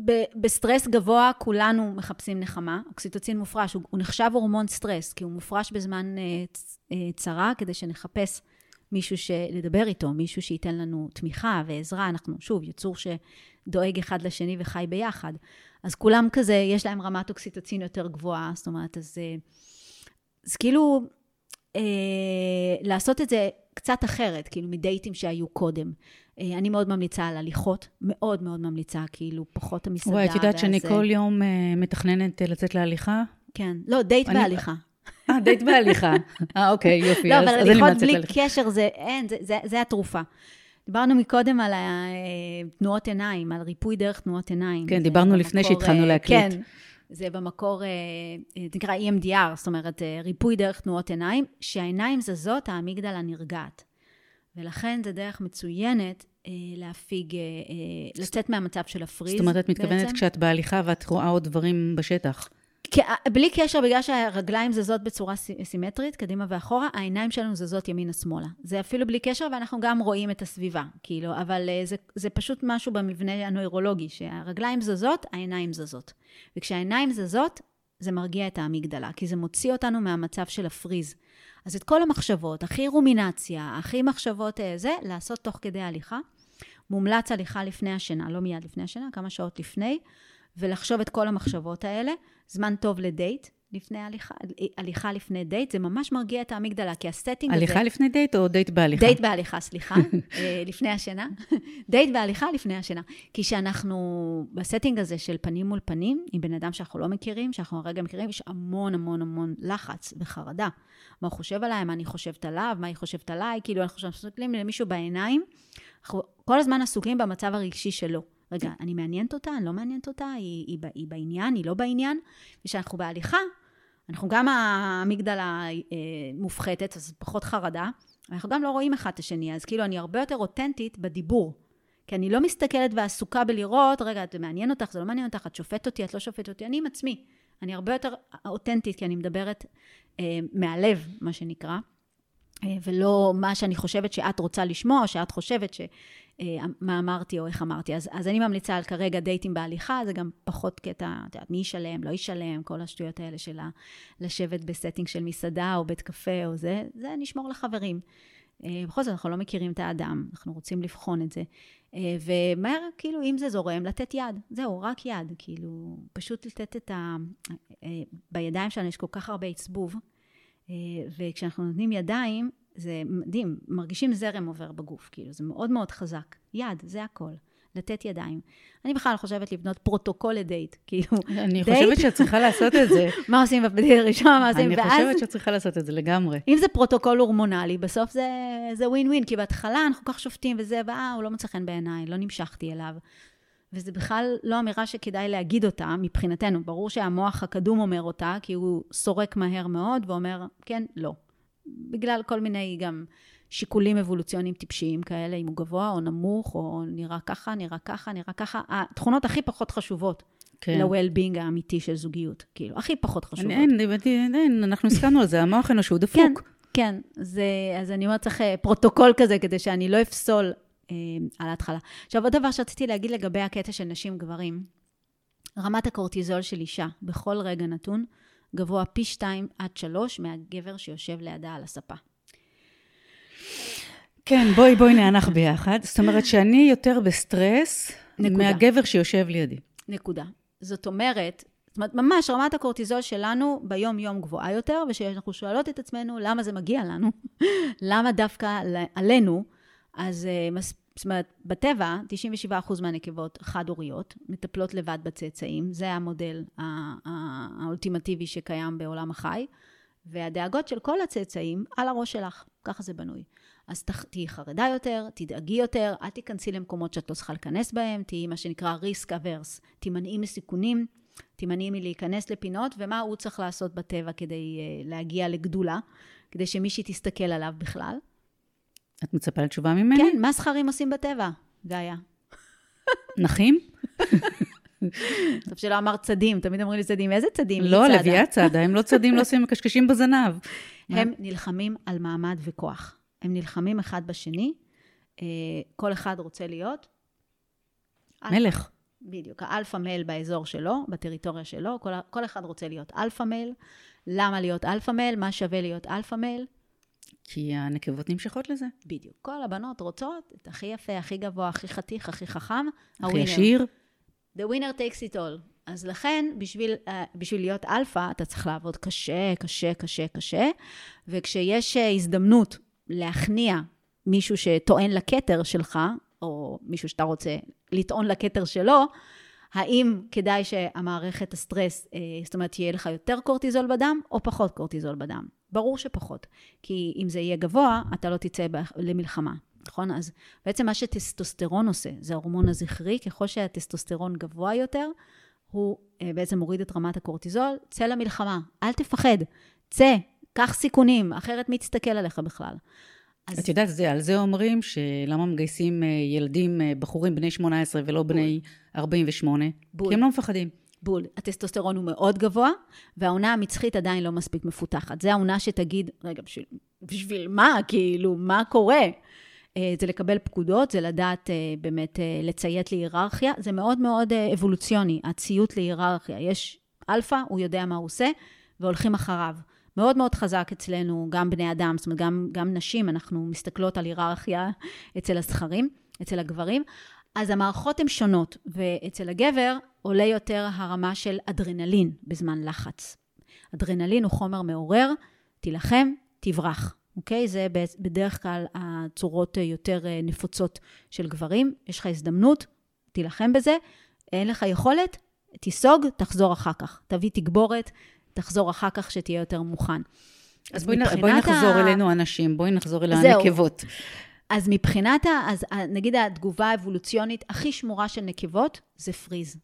ב- בסטרס גבוה כולנו מחפשים נחמה. אוקסיטוצין מופרש, הוא, הוא נחשב הורמון סטרס, כי הוא מופרש בזמן uh, uh, צרה, כדי שנחפש מישהו לדבר איתו, מישהו שייתן לנו תמיכה ועזרה. אנחנו, שוב, יצור שדואג אחד לשני וחי ביחד. אז כולם כזה, יש להם רמת אוקסיטוצין יותר גבוהה, זאת אומרת, אז, אה, אז כאילו, אה, לעשות את זה קצת אחרת, כאילו מדייטים שהיו קודם. אה, אני מאוד ממליצה על הליכות, מאוד מאוד ממליצה, כאילו, פחות המסעדה. וואי, את יודעת שאני כל יום אה, מתכננת אה, לצאת להליכה? כן. לא, דייט אני... בהליכה. אה, דייט בהליכה. אה, אוקיי, יופי. לא, אז, אבל הליכות בלי קשר, זה, אין, זה, זה, זה התרופה. דיברנו מקודם על תנועות עיניים, על ריפוי דרך תנועות עיניים. כן, דיברנו במקור, לפני שהתחלנו אה, להקליט. כן, זה במקור, אה, זה נקרא EMDR, זאת אומרת, אה, ריפוי דרך תנועות עיניים, שהעיניים זזות, האמיגדלה נרגעת. ולכן זו דרך מצוינת להפיג, לצאת מהמצב של הפריז. זאת אומרת, את מתכוונת בעצם. כשאת בהליכה ואת רואה עוד דברים בשטח. בלי קשר, בגלל שהרגליים זזות בצורה סימטרית, קדימה ואחורה, העיניים שלנו זזות ימינה-שמאלה. זה אפילו בלי קשר, ואנחנו גם רואים את הסביבה, כאילו, אבל אה, זה, זה פשוט משהו במבנה הנוירולוגי, שהרגליים זזות, העיניים זזות. וכשהעיניים זזות, זה מרגיע את האמיגדלה, כי זה מוציא אותנו מהמצב של ה freeze. אז את כל המחשבות, הכי רומינציה, הכי מחשבות אה, זה, לעשות תוך כדי הליכה. מומלץ הליכה לפני השינה, לא מיד לפני השינה, כמה שעות לפני. ולחשוב את כל המחשבות האלה. זמן טוב לדייט, לפני הליכה, הליכה לפני דייט, זה ממש מרגיע את האמיגדלה, כי ה setting הזה... הליכה לפני דייט או דייט בהליכה? דייט בהליכה, סליחה, אה, לפני השינה. דייט בהליכה לפני השינה. כי כשאנחנו ב setting הזה של פנים מול פנים, עם בן אדם שאנחנו לא מכירים, שאנחנו הרגע מכירים, יש המון המון המון לחץ וחרדה. מה הוא חושב עליי, מה אני חושבת עליו, מה היא חושבת עליי, כאילו אנחנו מסתכלים למישהו בעיניים, אנחנו כל הזמן עסוקים במצב הרגשי שלו. רגע, אני מעניינת אותה, אני לא מעניינת אותה, היא, היא, היא בעניין, היא לא בעניין. וכשאנחנו בהליכה, אנחנו גם האמיגדלה אה, מופחתת, אז פחות חרדה, אנחנו גם לא רואים אחד את השני, אז כאילו אני הרבה יותר אותנטית בדיבור. כי אני לא מסתכלת ועסוקה בלראות, רגע, זה מעניין אותך, זה לא מעניין אותך, את שופטת אותי, את לא שופטת אותי, אני עם עצמי. אני הרבה יותר אותנטית, כי אני מדברת אה, מהלב, מה שנקרא, ולא מה שאני חושבת שאת רוצה לשמוע, או שאת חושבת ש... אה, מה אמרתי או איך אמרתי. אז, אז אני ממליצה על כרגע דייטים בהליכה, זה גם פחות קטע, את יודעת, מי ישלם, לא ישלם, כל השטויות האלה של לשבת ב setting של מסעדה או בית קפה או זה, זה נשמור לחברים. אה, בכל זאת, אנחנו לא מכירים את האדם, אנחנו רוצים לבחון את זה. אה, ומהר, כאילו, אם זה זורם, לתת יד. זהו, רק יד. כאילו, פשוט לתת את ה... בידיים שלנו יש כל כך הרבה עצבוב, וכשאנחנו נותנים ידיים, זה מדהים, מרגישים זרם עובר בגוף, כאילו, זה מאוד מאוד חזק. יד, זה הכל. לתת ידיים. אני בכלל חושבת לבנות פרוטוקול לדייט, כאילו, אני דייט? חושבת שאת צריכה לעשות את זה. מה עושים בדייט הראשון, מה עושים, ואז... אני חושבת שאת צריכה לעשות את זה לגמרי. אם זה פרוטוקול הורמונלי, בסוף זה, זה ווין ווין, כי בהתחלה אנחנו כך שופטים וזה, ואה, הוא לא מצא חן בעיניי, לא נמשכתי אליו. וזה בכלל לא אמירה שכדאי להגיד אותה מבחינתנו. ברור שהמוח הקדום אומר אותה, כי הוא סורק מהר מאוד ואומר, כן, לא. בגלל כל מיני גם שיקולים אבולוציוניים טיפשיים כאלה, אם הוא גבוה או נמוך, או נראה ככה, נראה ככה, נראה ככה. התכונות הכי פחות חשובות כן. ל-well-being האמיתי של זוגיות. כאילו, הכי פחות חשובות. אין, אין, אין, אנחנו הסכמנו על זה, המוח האנושי הוא דפוק. כן, כן. זה, אז אני אומרת, צריך אה, פרוטוקול כזה, כדי שאני לא אפסול על ההתחלה. עכשיו, עוד דבר שרציתי להגיד לגבי הקטע של נשים גברים, רמת הקורטיזול של אישה בכל רגע נתון, גבוה פי שתיים עד שלוש מהגבר שיושב לידה על הספה. כן, בואי, בואי נאנח ביחד. זאת אומרת שאני יותר בסטרס נקודה. מהגבר שיושב לידי. נקודה. זאת אומרת, זאת אומרת, ממש רמת הקורטיזול שלנו ביום-יום גבוהה יותר, ושאנחנו שואלות את עצמנו למה זה מגיע לנו, למה דווקא עלינו, אז מס, זאת אומרת, בטבע, 97% מהנקבות חד-הוריות, מטפלות לבד בצאצאים, זה המודל האולטימטיבי שקיים בעולם החי, והדאגות של כל הצאצאים על הראש שלך, ככה זה בנוי. אז תהיי חרדה יותר, תדאגי יותר, אל תיכנסי למקומות שאת לא צריכה להיכנס בהם, תהיי מה שנקרא risk averse, תימנעי מסיכונים, תימנעי מלהיכנס לפינות, ומה הוא צריך לעשות בטבע כדי uh, להגיע לגדולה, כדי שמישהי תסתכל עליו בכלל. את מצפה לתשובה ממני? כן, מה זכרים עושים בטבע, גאיה? נחים? טוב שלא אמרת צדים, תמיד אומרים לי צדים, איזה צדים? לא, לביאה צדה, הם לא צדים, לא עושים מקשקשים בזנב. הם נלחמים על מעמד וכוח. הם נלחמים אחד בשני, אה, כל אחד רוצה להיות... מלך. בדיוק, ה alpha male באזור שלו, בטריטוריה שלו, כל, כל אחד רוצה להיות alpha male. למה להיות alpha male? מה שווה להיות אלפא מייל? כי הנקבות נמשכות לזה. בדיוק. כל הבנות רוצות את הכי יפה, הכי גבוה, הכי חתיך, הכי חכם. הכי עשיר. The winner takes it all. אז לכן, בשביל, uh, בשביל להיות אלפא, אתה צריך לעבוד קשה, קשה, קשה, קשה, וכשיש uh, הזדמנות להכניע מישהו שטוען לכתר שלך, או מישהו שאתה רוצה לטעון לכתר שלו, האם כדאי שהמערכת הסטרס, אה, זאת אומרת, יהיה לך יותר קורטיזול בדם או פחות קורטיזול בדם? ברור שפחות. כי אם זה יהיה גבוה, אתה לא תצא למלחמה, נכון? אז בעצם מה שטסטוסטרון עושה, זה ההורמון הזכרי, ככל שהטסטוסטרון גבוה יותר, הוא אה, בעצם מוריד את רמת הקורטיזול, צא למלחמה, אל תפחד, צא, קח סיכונים, אחרת מי תסתכל עליך בכלל. אז... את יודעת, זה, על זה אומרים שלמה מגייסים אה, ילדים, אה, בחורים בני 18 ולא בול. בני 48? בול. כי הם לא מפחדים. בול. הטסטוסטרון הוא מאוד גבוה, והעונה המצחית עדיין לא מספיק מפותחת. זה העונה שתגיד, רגע, בשביל, בשביל מה? כאילו, מה קורה? אה, זה לקבל פקודות, זה לדעת באמת לציית להיררכיה. זה מאוד מאוד אבולוציוני, הציות להיררכיה. יש אלפא, הוא יודע מה הוא עושה, והולכים אחריו. מאוד מאוד חזק אצלנו, גם בני אדם, זאת אומרת, גם, גם נשים, אנחנו מסתכלות על היררכיה אצל הזכרים, אצל הגברים. אז המערכות הן שונות, ואצל הגבר עולה יותר הרמה של אדרנלין בזמן לחץ. אדרנלין הוא חומר מעורר, תילחם, תברח. אוקיי? זה בדרך כלל הצורות יותר נפוצות של גברים. יש לך הזדמנות, תילחם בזה. אין לך יכולת, תיסוג, תחזור אחר כך. תביא תגבורת, תחזור אחר כך שתהיה יותר מוכן. אז בואי, בואי נחזור ה... אלינו הנשים, בואי נחזור אל הנקבות. אז מבחינת, ה, אז נגיד התגובה האבולוציונית הכי שמורה של נקבות זה פריז.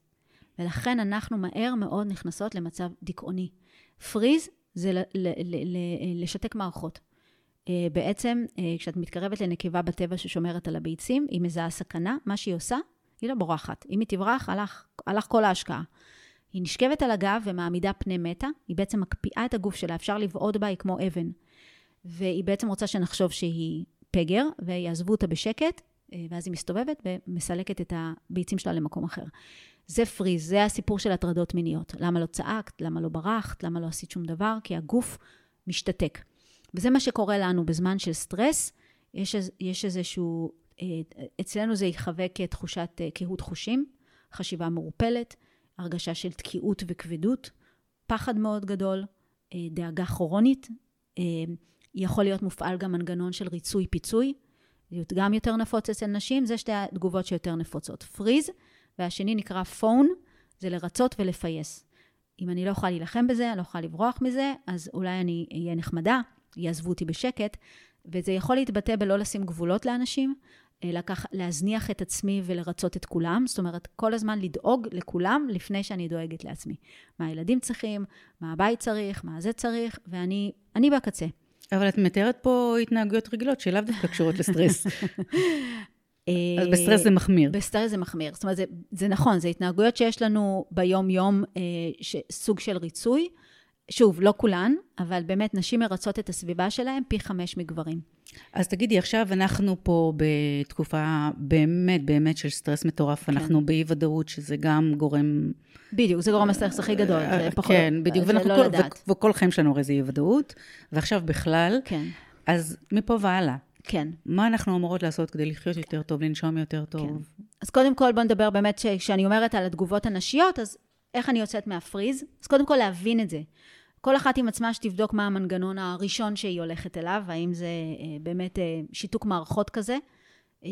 ולכן אנחנו מהר מאוד נכנסות למצב דיכאוני. פריז זה ל, ל, ל, ל, לשתק מערכות. אה, בעצם, אה, כשאת מתקרבת לנקבה בטבע ששומרת על הביצים, היא מזהה סכנה, מה שהיא עושה, היא לא בורחת. אם היא תברח, הלך, הלך כל ההשקעה. היא נשכבת על הגב ומעמידה פני מתה, היא בעצם מקפיאה את הגוף שלה, אפשר לבעוט בה, היא כמו אבן. והיא בעצם רוצה שנחשוב שהיא פגר, ויעזבו אותה בשקט, אה, ואז היא מסתובבת ומסלקת את הביצים שלה למקום אחר. זה פריז, זה הסיפור של הטרדות מיניות. למה לא צעקת? למה לא ברחת? למה לא עשית שום דבר? כי הגוף משתתק. וזה מה שקורה לנו בזמן של סטרס. יש, יש איזשהו, אה, אצלנו זה יחווה כתחושת אה, קהות חושים, חשיבה מעורפלת, הרגשה של תקיעות וכבדות, פחד מאוד גדול, דאגה כרונית, יכול להיות מופעל גם מנגנון של ריצוי פיצוי, להיות גם יותר נפוץ אצל נשים, זה שתי התגובות שיותר נפוצות. פריז, והשני נקרא פון, זה לרצות ולפייס. אם אני לא יכולה להילחם בזה, אני לא יכולה לברוח מזה, אז אולי אני אהיה נחמדה, יעזבו אותי בשקט, וזה יכול להתבטא בלא לשים גבולות לאנשים, לקח, להזניח את עצמי ולרצות את כולם, זאת אומרת, כל הזמן לדאוג לכולם לפני שאני דואגת לעצמי. מה הילדים צריכים, מה הבית צריך, מה זה צריך, ואני בקצה. אבל את מתארת פה התנהגויות רגילות שלאו דווקא קשורות לסטרס. אז בסטרס זה מחמיר. בסטרס זה מחמיר. זאת אומרת, זה, זה נכון, זה התנהגויות שיש לנו ביום-יום, אה, סוג של ריצוי. שוב, לא כולן, אבל באמת נשים מרצות את הסביבה שלהן פי חמש מגברים. אז תגידי, עכשיו אנחנו פה בתקופה באמת באמת של סטרס מטורף, כן. אנחנו באי ודאות, שזה גם גורם... בדיוק, זה גורם הסטרס הכי גדול, זה אה, פחות... כן, בדיוק, ואנחנו לא כל, לדעת. וכל חיים שלנו הרי זה אי ודאות, ועכשיו בכלל, כן. אז מפה והלאה. כן. מה אנחנו אמורות לעשות כדי לחיות יותר טוב, לנשום יותר טוב? כן. אז קודם כל, בוא נדבר באמת, כשאני אומרת על התגובות הנשיות, אז איך אני יוצאת מהפריז? אז קודם כל להבין את זה. כל אחת עם עצמה שתבדוק מה המנגנון הראשון שהיא הולכת אליו, האם זה אה, באמת אה, שיתוק מערכות כזה. אה,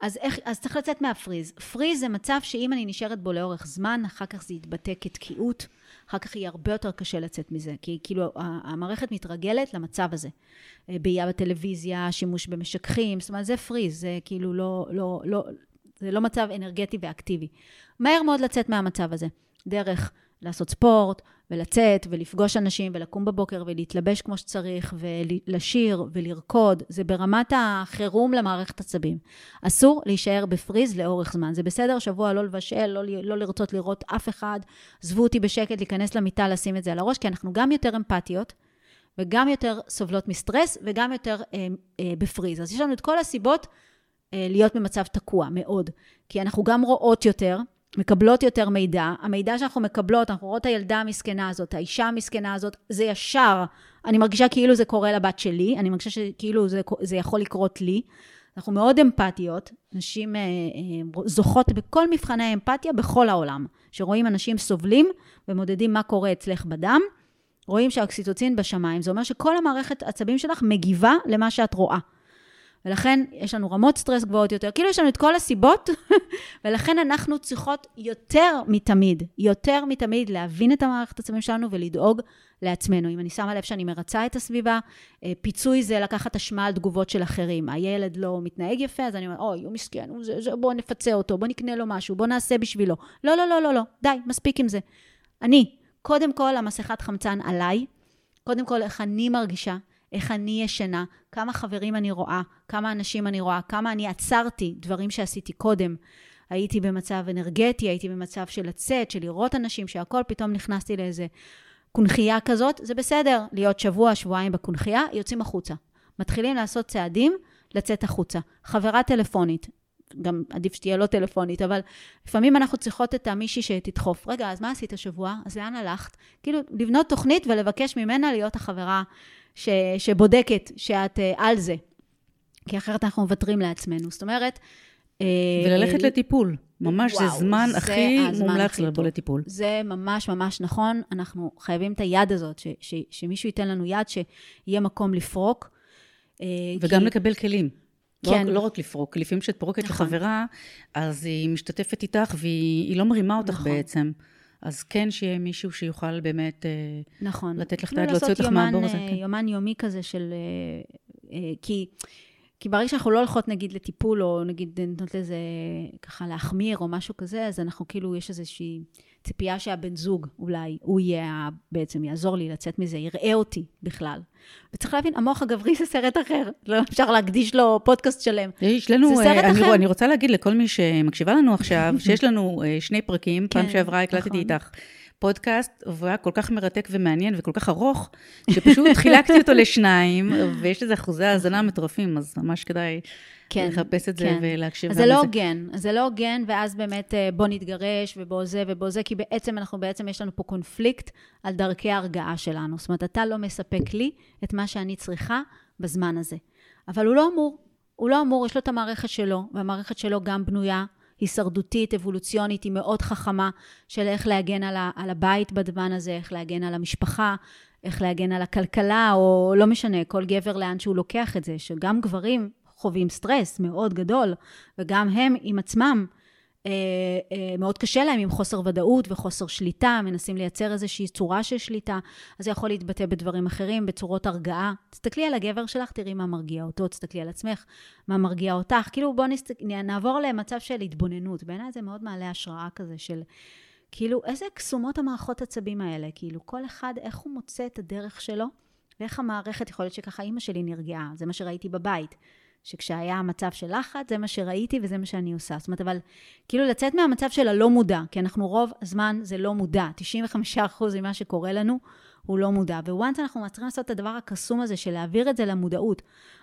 אז, איך, אז צריך לצאת מהפריז. פריז זה מצב שאם אני נשארת בו לאורך זמן, אחר כך זה יתבטא כתקיעות, אחר כך יהיה הרבה יותר קשה לצאת מזה, כי כאילו המערכת מתרגלת למצב הזה. בעיה בטלוויזיה, שימוש במשככים, זאת אומרת זה פריז, זה כאילו לא, לא, לא, זה לא מצב אנרגטי ואקטיבי. מהר מאוד לצאת מהמצב הזה, דרך לעשות ספורט, ולצאת, ולפגוש אנשים, ולקום בבוקר, ולהתלבש כמו שצריך, ולשיר, ולרקוד, זה ברמת החירום למערכת עצבים. אסור להישאר בפריז לאורך זמן. זה בסדר, שבוע לא לבשל, לא, לא לרצות לראות אף אחד, עזבו אותי בשקט, להיכנס למיטה, לשים את זה על הראש, כי אנחנו גם יותר אמפתיות, וגם יותר סובלות מסטרס, וגם יותר אה, אה, בפריז. אז יש לנו את כל הסיבות אה, להיות במצב תקוע, מאוד. כי אנחנו גם רואות יותר, מקבלות יותר מידע. המידע שאנחנו מקבלות, אנחנו רואות את הילדה המסכנה הזאת, האישה המסכנה הזאת, זה ישר, אני מרגישה כאילו זה קורה לבת שלי, אני מרגישה שכאילו זה, זה יכול לקרות לי. אנחנו מאוד אמפתיות, נשים אה, אה, זוכות בכל מבחני האמפתיה בכל העולם. שרואים אנשים סובלים ומודדים מה קורה אצלך בדם, רואים שהאוקסיטוצין בשמיים. זה אומר שכל המערכת עצבים שלך מגיבה למה שאת רואה. ולכן יש לנו רמות סטרס גבוהות יותר, כאילו יש לנו את כל הסיבות, ולכן אנחנו צריכות יותר מתמיד, יותר מתמיד להבין את המערכת עצמים שלנו ולדאוג לעצמנו. אם אני שמה לב שאני מרצה את הסביבה, אה, פיצוי זה לקחת אשמה על תגובות של אחרים. הילד לא מתנהג יפה, אז אני אומרת, אוי, הוא מסכן, בוא נפצה אותו, בוא נקנה לו משהו, בוא נעשה בשבילו. לא, לא, לא, לא, לא, די, מספיק עם זה. אני, קודם כל, המסכת חמצן עליי, קודם כל, איך אני מרגישה, איך אני ישנה, כמה חברים אני רואה, כמה אנשים אני רואה, כמה אני עצרתי דברים שעשיתי קודם. הייתי במצב אנרגטי, הייתי במצב של לצאת, של לראות אנשים, שהכל פתאום נכנסתי לאיזה קונכייה כזאת, זה בסדר להיות שבוע, שבועיים בקונכייה, יוצאים החוצה. מתחילים לעשות צעדים, לצאת החוצה. חברה טלפונית, גם עדיף שתהיה לא טלפונית, אבל לפעמים אנחנו צריכות את המישהי שתדחוף. רגע, אז מה עשית השבוע? אז לאן הלכת? כאילו, לבנות תוכנית ולבקש ממנה להיות החברה ש, שבודקת שאת uh, על זה. כי אחרת אנחנו מוותרים לעצמנו. זאת אומרת... אה, וללכת uh, לטיפול. ממש וואו, זה זמן זה הכי מומלץ לבוא לטיפול. זה ממש ממש נכון. אנחנו חייבים את היד הזאת, ש, ש, שמישהו ייתן לנו יד, שיהיה מקום לפרוק. אה, וגם כי... לקבל כלים. לא כן. לא, לא רק לפרוק, לפעמים כשאת פורקת נכון. לחברה, אז היא משתתפת איתך והיא לא מרימה אותך נכון. בעצם. אז כן שיהיה מישהו שיוכל באמת אה, נכון. לתת לך את היד, להוציא אותך מהבור הזה. נכון. יומן יומי כזה של... אה, כי כי ברגע שאנחנו לא הולכות נגיד לטיפול, או נגיד נותנות לזה ככה להחמיר או משהו כזה, אז אנחנו כאילו, יש איזושהי ציפייה שהבן זוג אולי, הוא יהיה, בעצם יעזור לי לצאת מזה, יראה אותי בכלל. וצריך להבין, המוח הגברי זה סרט אחר, לא אפשר להקדיש לו פודקאסט שלם. יש לנו, זה סרט אני, אחר. אני רוצה להגיד לכל מי שמקשיבה לנו עכשיו, שיש לנו אה, שני פרקים, פעם כן, שעברה הקלטתי נכון. איתך פודקאסט, והוא היה כל כך מרתק ומעניין וכל כך ארוך, שפשוט חילקתי אותו לשניים, ויש לזה אחוזי האזנה מטורפים, אז ממש כדאי כן, לחפש את זה כן. ולהקשיב אז זה לא. הוגן, זה לא הוגן, ואז באמת אה, בוא נתגרש, ובוא זה ובוא זה, כי בעצם אנחנו, בעצם יש לנו פה קונפליקט על דרכי ההרגעה שלנו. זאת אומרת, אתה לא מספק לי את מה שאני צריכה בזמן הזה. אבל הוא לא אמור, הוא לא אמור, יש לו את המערכת שלו, והמערכת שלו גם בנויה, הישרדותית, אבולוציונית, היא מאוד חכמה, של איך להגן על, ה, על הבית בזמן הזה, איך להגן על המשפחה, איך להגן על הכלכלה, או לא משנה, כל גבר לאן שהוא לוקח את זה, שגם גברים חווים סטרס מאוד גדול, וגם הם עם עצמם, מאוד קשה להם עם חוסר ודאות וחוסר שליטה, מנסים לייצר איזושהי צורה של שליטה, אז זה יכול להתבטא בדברים אחרים, בצורות הרגעה. תסתכלי על הגבר שלך, תראי מה מרגיע אותו, תסתכלי על עצמך, מה מרגיע אותך. כאילו בואו נסת... נעבור למצב של התבוננות. בעיניי זה מאוד מעלה השראה כזה של... כאילו, איזה קסומות המערכות עצבים האלה? כאילו, כל אחד, איך הוא מוצא את הדרך שלו, ואיך המערכת, יכול להיות שככה אימא שלי נרגעה, זה מה שראיתי בבית. שכשהיה מצב של לחץ, זה מה שראיתי וזה מה שאני עושה. זאת אומרת, אבל כאילו לצאת מהמצב של הלא מודע, כי אנחנו רוב הזמן זה לא מודע. 95% ממה שקורה לנו הוא לא מודע. וואנס אנחנו מצליחים לעשות את הדבר הקסום הזה של להעביר את זה למודעות.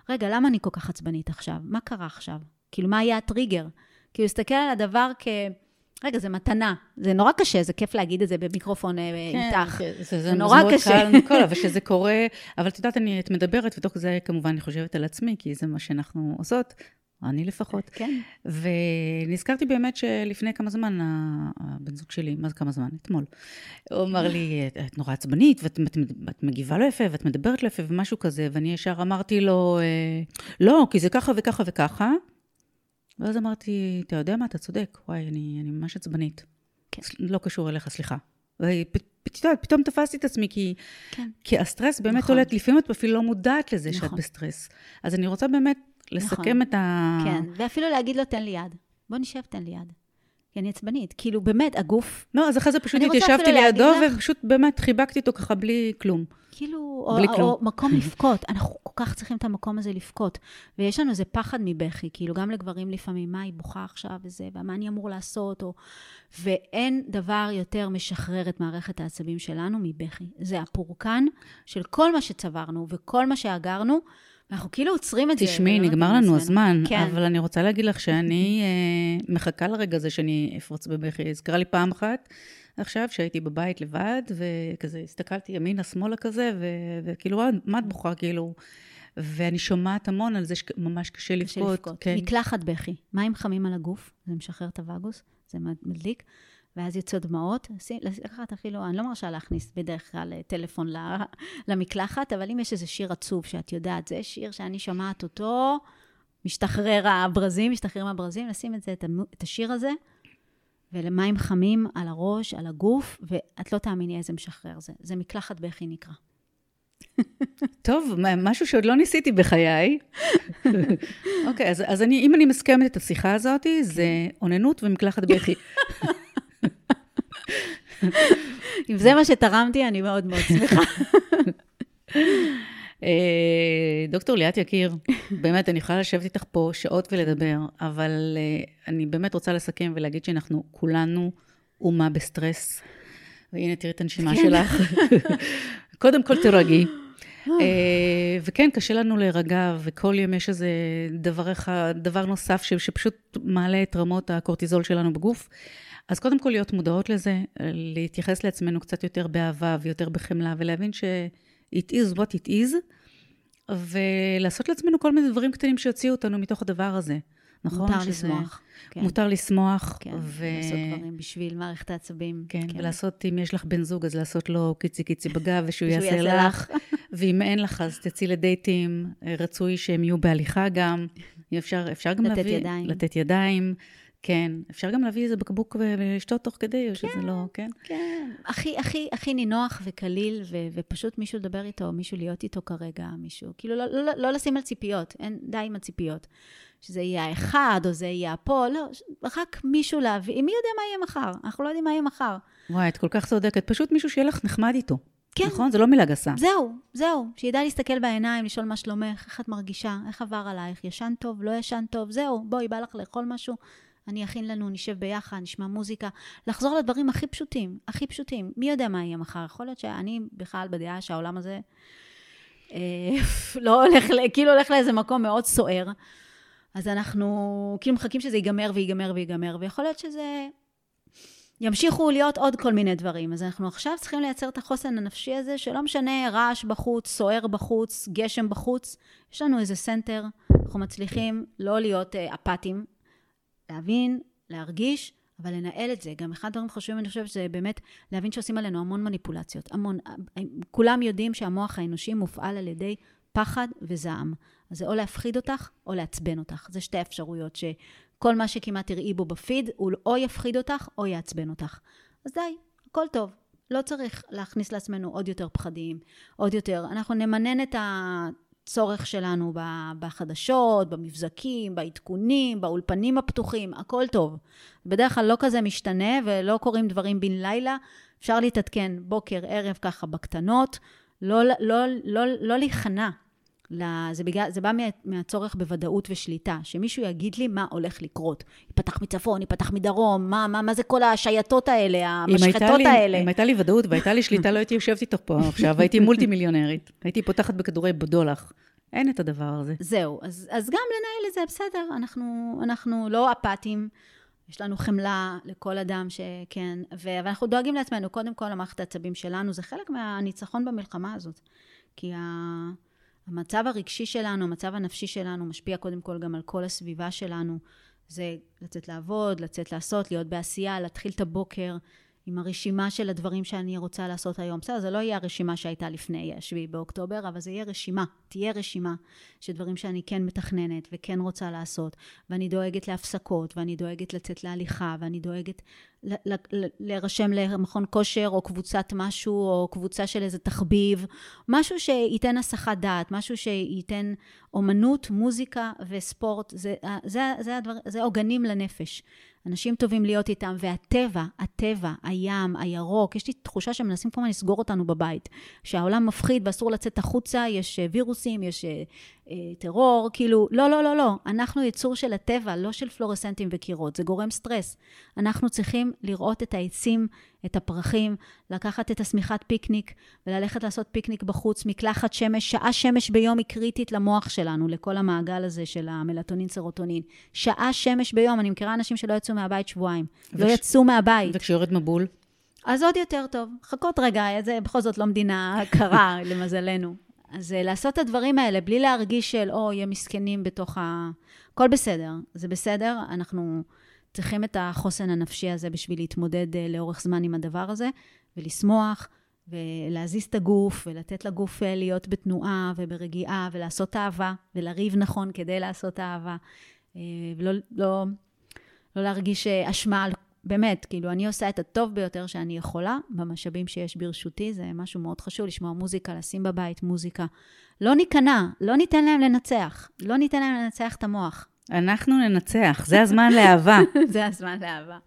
רגע, למה אני כל כך עצבנית עכשיו? מה קרה עכשיו? כאילו, מה היה הטריגר? כאילו, להסתכל על הדבר כ... רגע, זה מתנה. זה נורא קשה, זה כיף להגיד את זה במיקרופון אה, איתך. כן, זה, זה, זה זה נורא מאוד קשה. קל מכל, אבל שזה קורה, אבל את יודעת, אני, את מדברת, ותוך זה כמובן אני חושבת על עצמי, כי זה מה שאנחנו עושות, אני לפחות. כן. ונזכרתי באמת שלפני כמה זמן, הבן זוג שלי, מה זה כמה זמן? אתמול, הוא אמר לי, "את- את נורא עצבנית, ואת את, את מגיבה לא יפה, ואת מדברת לא יפה, ומשהו כזה, ואני ישר אמרתי לו, אה, לא, כי זה ככה וככה וככה. ואז אמרתי, אתה יודע מה, אתה צודק, וואי, אני, אני ממש עצבנית. כן. לא קשור אליך, סליחה. ואת יודעת, פתאום תפסתי את עצמי, כי, כן. כי הסטרס באמת נכון. עולה, לפעמים את אפילו לא מודעת לזה שאת נכון. בסטרס. אז אני רוצה באמת לסכם נכון. את ה... כן, ואפילו להגיד לו, תן לי יד. בוא נשב, תן לי יד. כי אני עצבנית. כאילו, באמת, הגוף, לא, אז אחרי זה פשוט התיישבתי לידו, ופשוט באמת חיבקתי אותו ככה בלי כלום. כאילו, או, בלי או, כלום. או מקום לבכות. אנחנו כל כך צריכים את המקום הזה לבכות. ויש לנו איזה פחד מבכי, כאילו, גם לגברים לפעמים, מה היא בוכה עכשיו וזה, ומה אני אמור לעשות, או... ואין דבר יותר משחרר את מערכת העצבים שלנו מבכי. זה הפורקן של כל מה שצברנו וכל מה שאגרנו, ואנחנו כאילו עוצרים את זה. תשמעי, ולא נגמר לנו. הזמן, כן. אבל אני רוצה להגיד לך שאני אה, מחכה לרגע הזה שאני אפרוץ בבכי. זה קרה לי פעם אחת עכשיו, שהייתי בבית לבד, וכזה הסתכלתי ימינה, שמאלה כזה, ו- וכאילו, "אה, מה את בוכה, כאילו? ואני שומעת המון על זה שממש קשה קשה לבכות. לבכות. כן. מקלחת בכי. מים חמים על הגוף, זה משחרר את הווגוס, זה מדליק, ואז יוצאות דמעות. לקחת אפילו, אני לא מרשה להכניס בדרך כלל אה, טלפון למקלחת, אבל אם יש איזה שיר עצוב שאת יודעת, זה שיר שאני שומעת אותו, משתחרר הברזים, משתחררים הברזים, לשים את זה, את השיר הזה, ולמים חמים על הראש, על הגוף, ואת לא תאמיני איזה משחרר זה. זה מקלחת בכי נקרא. טוב, משהו שעוד לא ניסיתי בחיי. אוקיי, אז, אז אני, אם אני מסכמת את השיחה הזאת, זה אוננות ומקלחת בכי. אם זה מה שתרמתי, אני מאוד מאוד שמחה. אה, דוקטור ליאת יקיר, באמת, אני יכולה לשבת איתך פה שעות ולדבר, אבל אה, אני באמת רוצה לסכם ולהגיד שאנחנו כולנו אומה בסטרס. והנה, תראי את הנשימה כן. שלך. קודם כל תירגעי. אה, וכן, קשה לנו להירגע, וכל יום יש איזה דבר אחד, דבר נוסף ש- שפשוט מעלה את רמות הקורטיזול שלנו בגוף. אז קודם כל להיות מודעות לזה, להתייחס לעצמנו קצת יותר באהבה ויותר בחמלה, ולהבין ש... it is what it is, ולעשות לעצמנו כל מיני דברים קטנים שיוציאו אותנו מתוך הדבר הזה. נכון? מותר שזה- לשמוח. כן. מותר לשמוח, כן, ו... לעשות דברים בשביל מערכת העצבים. כן, ולעשות, אם יש לך בן זוג, אז לעשות לו קיצי קיצי בגב, ושהוא שהוא יעשה לך. ואם אין לך, אז תצאי לדייטים, רצוי שהם יהיו בהליכה גם. אפשר, אפשר גם לתת להביא... ידיים. לתת ידיים. כן, אפשר גם להביא איזה בקבוק ולשתות תוך כדי, או שזה כן, לא, כן? כן. הכי, הכי, הכי נינוח וקליל, ו, ופשוט מישהו לדבר איתו, מישהו להיות איתו כרגע, מישהו, כאילו, לא, לא, לא לשים על ציפיות, אין, די עם הציפיות. שזה יהיה האחד, או זה יהיה הפועל, לא, רק מישהו להביא, מי יודע מה יהיה מחר? אנחנו לא יודעים מה יהיה מחר. וואי, את כל כך צודקת. פשוט מישהו שיהיה לך נחמד איתו. כן. נכון? זו לא מילה גסה. זהו, זהו. שידע להסתכל בעיניים, לשאול מה שלומך, איך את מרגישה, איך עבר עלייך, ישן טוב, לא ישן טוב, זהו, בואי, בא לך לאכול משהו, אני אכין לנו, נשב ביחד, נשמע מוזיקה. לחזור לדברים הכי פשוטים, הכי פשוטים. מי יודע מה יהיה מחר? יכול להיות שאני בכלל בדעה שהעולם הזה אה, לא הולך, כאילו הולך לאיזה מקום מאוד סוער. אז אנחנו כאילו מחכים שזה ייגמר וייגמר וייגמר, ויכול להיות שזה... ימשיכו להיות עוד כל מיני דברים. אז אנחנו עכשיו צריכים לייצר את החוסן הנפשי הזה, שלא משנה רעש בחוץ, סוער בחוץ, גשם בחוץ, יש לנו איזה center, אנחנו מצליחים לא להיות uh, אפאתיים, להבין, להרגיש, אבל לנהל את זה. גם אחד הדברים חשובים, אני חושבת, זה באמת להבין שעושים עלינו המון מניפולציות. המון. כולם יודעים שהמוח האנושי מופעל על ידי פחד וזעם. אז זה או להפחיד אותך, או לעצבן אותך. זה שתי אפשרויות שכל מה שכמעט תראי בו בפיד, הוא או יפחיד אותך, או יעצבן אותך. אז די, הכל טוב. לא צריך להכניס לעצמנו עוד יותר פחדים, עוד יותר. אנחנו נמנן את הצורך שלנו בחדשות, במבזקים, בעדכונים, באולפנים הפתוחים, הכל טוב. בדרך כלל לא כזה משתנה ולא קורים דברים בן לילה. אפשר להתעדכן בוקר, ערב, ככה בקטנות. לא, לא, לא, לא, לא להיכנע זה, בגלל, זה בא מה, מהצורך בוודאות ושליטה, שמישהו יגיד לי מה הולך לקרות. ייפתח מצפון, ייפתח מדרום, מה, מה, מה זה כל השייטות האלה, המשחטות לי, האלה. אם הייתה לי ודאות והייתה לי שליטה, לא הייתי יושבת איתך פה עכשיו, הייתי מולטי מיליונרית. הייתי פותחת בכדורי בדולח. אין את הדבר הזה. זהו, אז, אז גם לנהל את זה, בסדר, אנחנו, אנחנו לא אפאתיים. יש לנו חמלה לכל אדם שכן, ואנחנו דואגים לעצמנו, קודם כל המערכת העצבים שלנו, זה חלק מהניצחון במלחמה הזאת. כי ה... המצב הרגשי שלנו, המצב הנפשי שלנו, משפיע קודם כל גם על כל הסביבה שלנו. זה לצאת לעבוד, לצאת לעשות, להיות בעשייה, להתחיל את הבוקר עם הרשימה של הדברים שאני רוצה לעשות היום. בסדר, זה לא יהיה הרשימה שהייתה לפני 7 באוקטובר, אבל זה יהיה רשימה, תהיה רשימה של דברים שאני כן מתכננת וכן רוצה לעשות, ואני דואגת להפסקות, ואני דואגת לצאת להליכה, ואני דואגת להירשם למכון כושר, או קבוצת משהו, או קבוצה של איזה תחביב, משהו שייתן הסחת דעת, משהו שייתן אומנות, מוזיקה וספורט, זה, זה, עוגנים לנפש. אנשים טובים להיות איתם, והטבע, הטבע, הים, הירוק, יש לי תחושה שמנסים כל הזמן לסגור אותנו בבית. שהעולם מפחיד ואסור לצאת החוצה, יש אה, וירוסים, יש אה, טרור, כאילו, לא, לא, לא, לא. אנחנו יצור של הטבע, לא של פלורסנטים וקירות, זה גורם סטרס. אנחנו צריכים לראות את העצים, את הפרחים, לקחת את השמיכת פיקניק וללכת לעשות פיקניק בחוץ, מקלחת שמש, שעה שמש ביום היא קריטית למוח שלנו, לכל המעגל הזה של המלטונין סרוטונין. שעה שמש ביום, אני מכירה אנשים שלא יצאו מהבית שבועיים. לא וכש... לא יצאו מהבית. וכשיורד מבול? אז עוד יותר טוב. חכי רגע, זה בכל זאת לא מדינה קרה, למזלנו. אז אה, לעשות את הדברים האלה בלי להרגיש של, אוי, הם מסכנים בתוך ה... הכל בסדר, זה בסדר, אנחנו צריכים את החוסן הנפשי הזה בשביל להתמודד אה, לאורך זמן עם הדבר הזה, ולשמוח, ולהזיז את הגוף, ולתת לגוף אה, להיות בתנועה וברגיעה, ולעשות אהבה, ולריב נכון כדי לעשות אהבה, ולא לא, לא להרגיש אשמה על באמת, כאילו, אני עושה את הטוב ביותר שאני יכולה במשאבים שיש ברשותי, זה משהו מאוד חשוב, לשמוע מוזיקה, לשים בבית מוזיקה. לא ניכנע, לא ניתן להם לנצח, לא ניתן להם לנצח את המוח. אנחנו ננצח, זה הזמן לאהבה. זה הזמן לאהבה.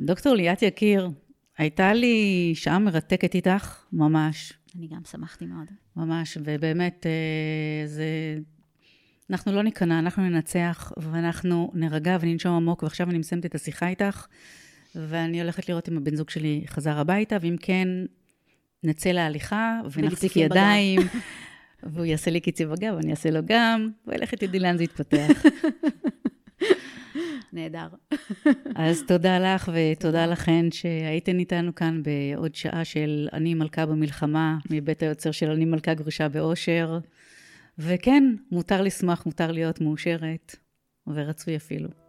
דוקטור ליאת יקיר, הייתה לי שעה מרתקת איתך, ממש. אני גם שמחתי מאוד. ממש, ובאמת, אה, זה אנחנו לא ניכנע, אנחנו ננצח, ואנחנו נירגע וננשום עמוק, ועכשיו אני מסיימת את השיחה איתך, ואני הולכת לראות אם הבן זוג שלי חזר הביתה, ואם כן, נצא להליכה, ונחזיק ידיים, והוא יעשה לי קיצי בגב, ואני אעשה לו גם, ואלך תדעי לאן זה יתפתח. נהדר. אז תודה לך ותודה לכן שהייתן איתנו כאן בעוד שעה של אני מלכה במלחמה, מבית היוצר של אני מלכה גרושה באושר. וכן, מותר לשמוח, מותר להיות מאושרת, ורצוי אפילו.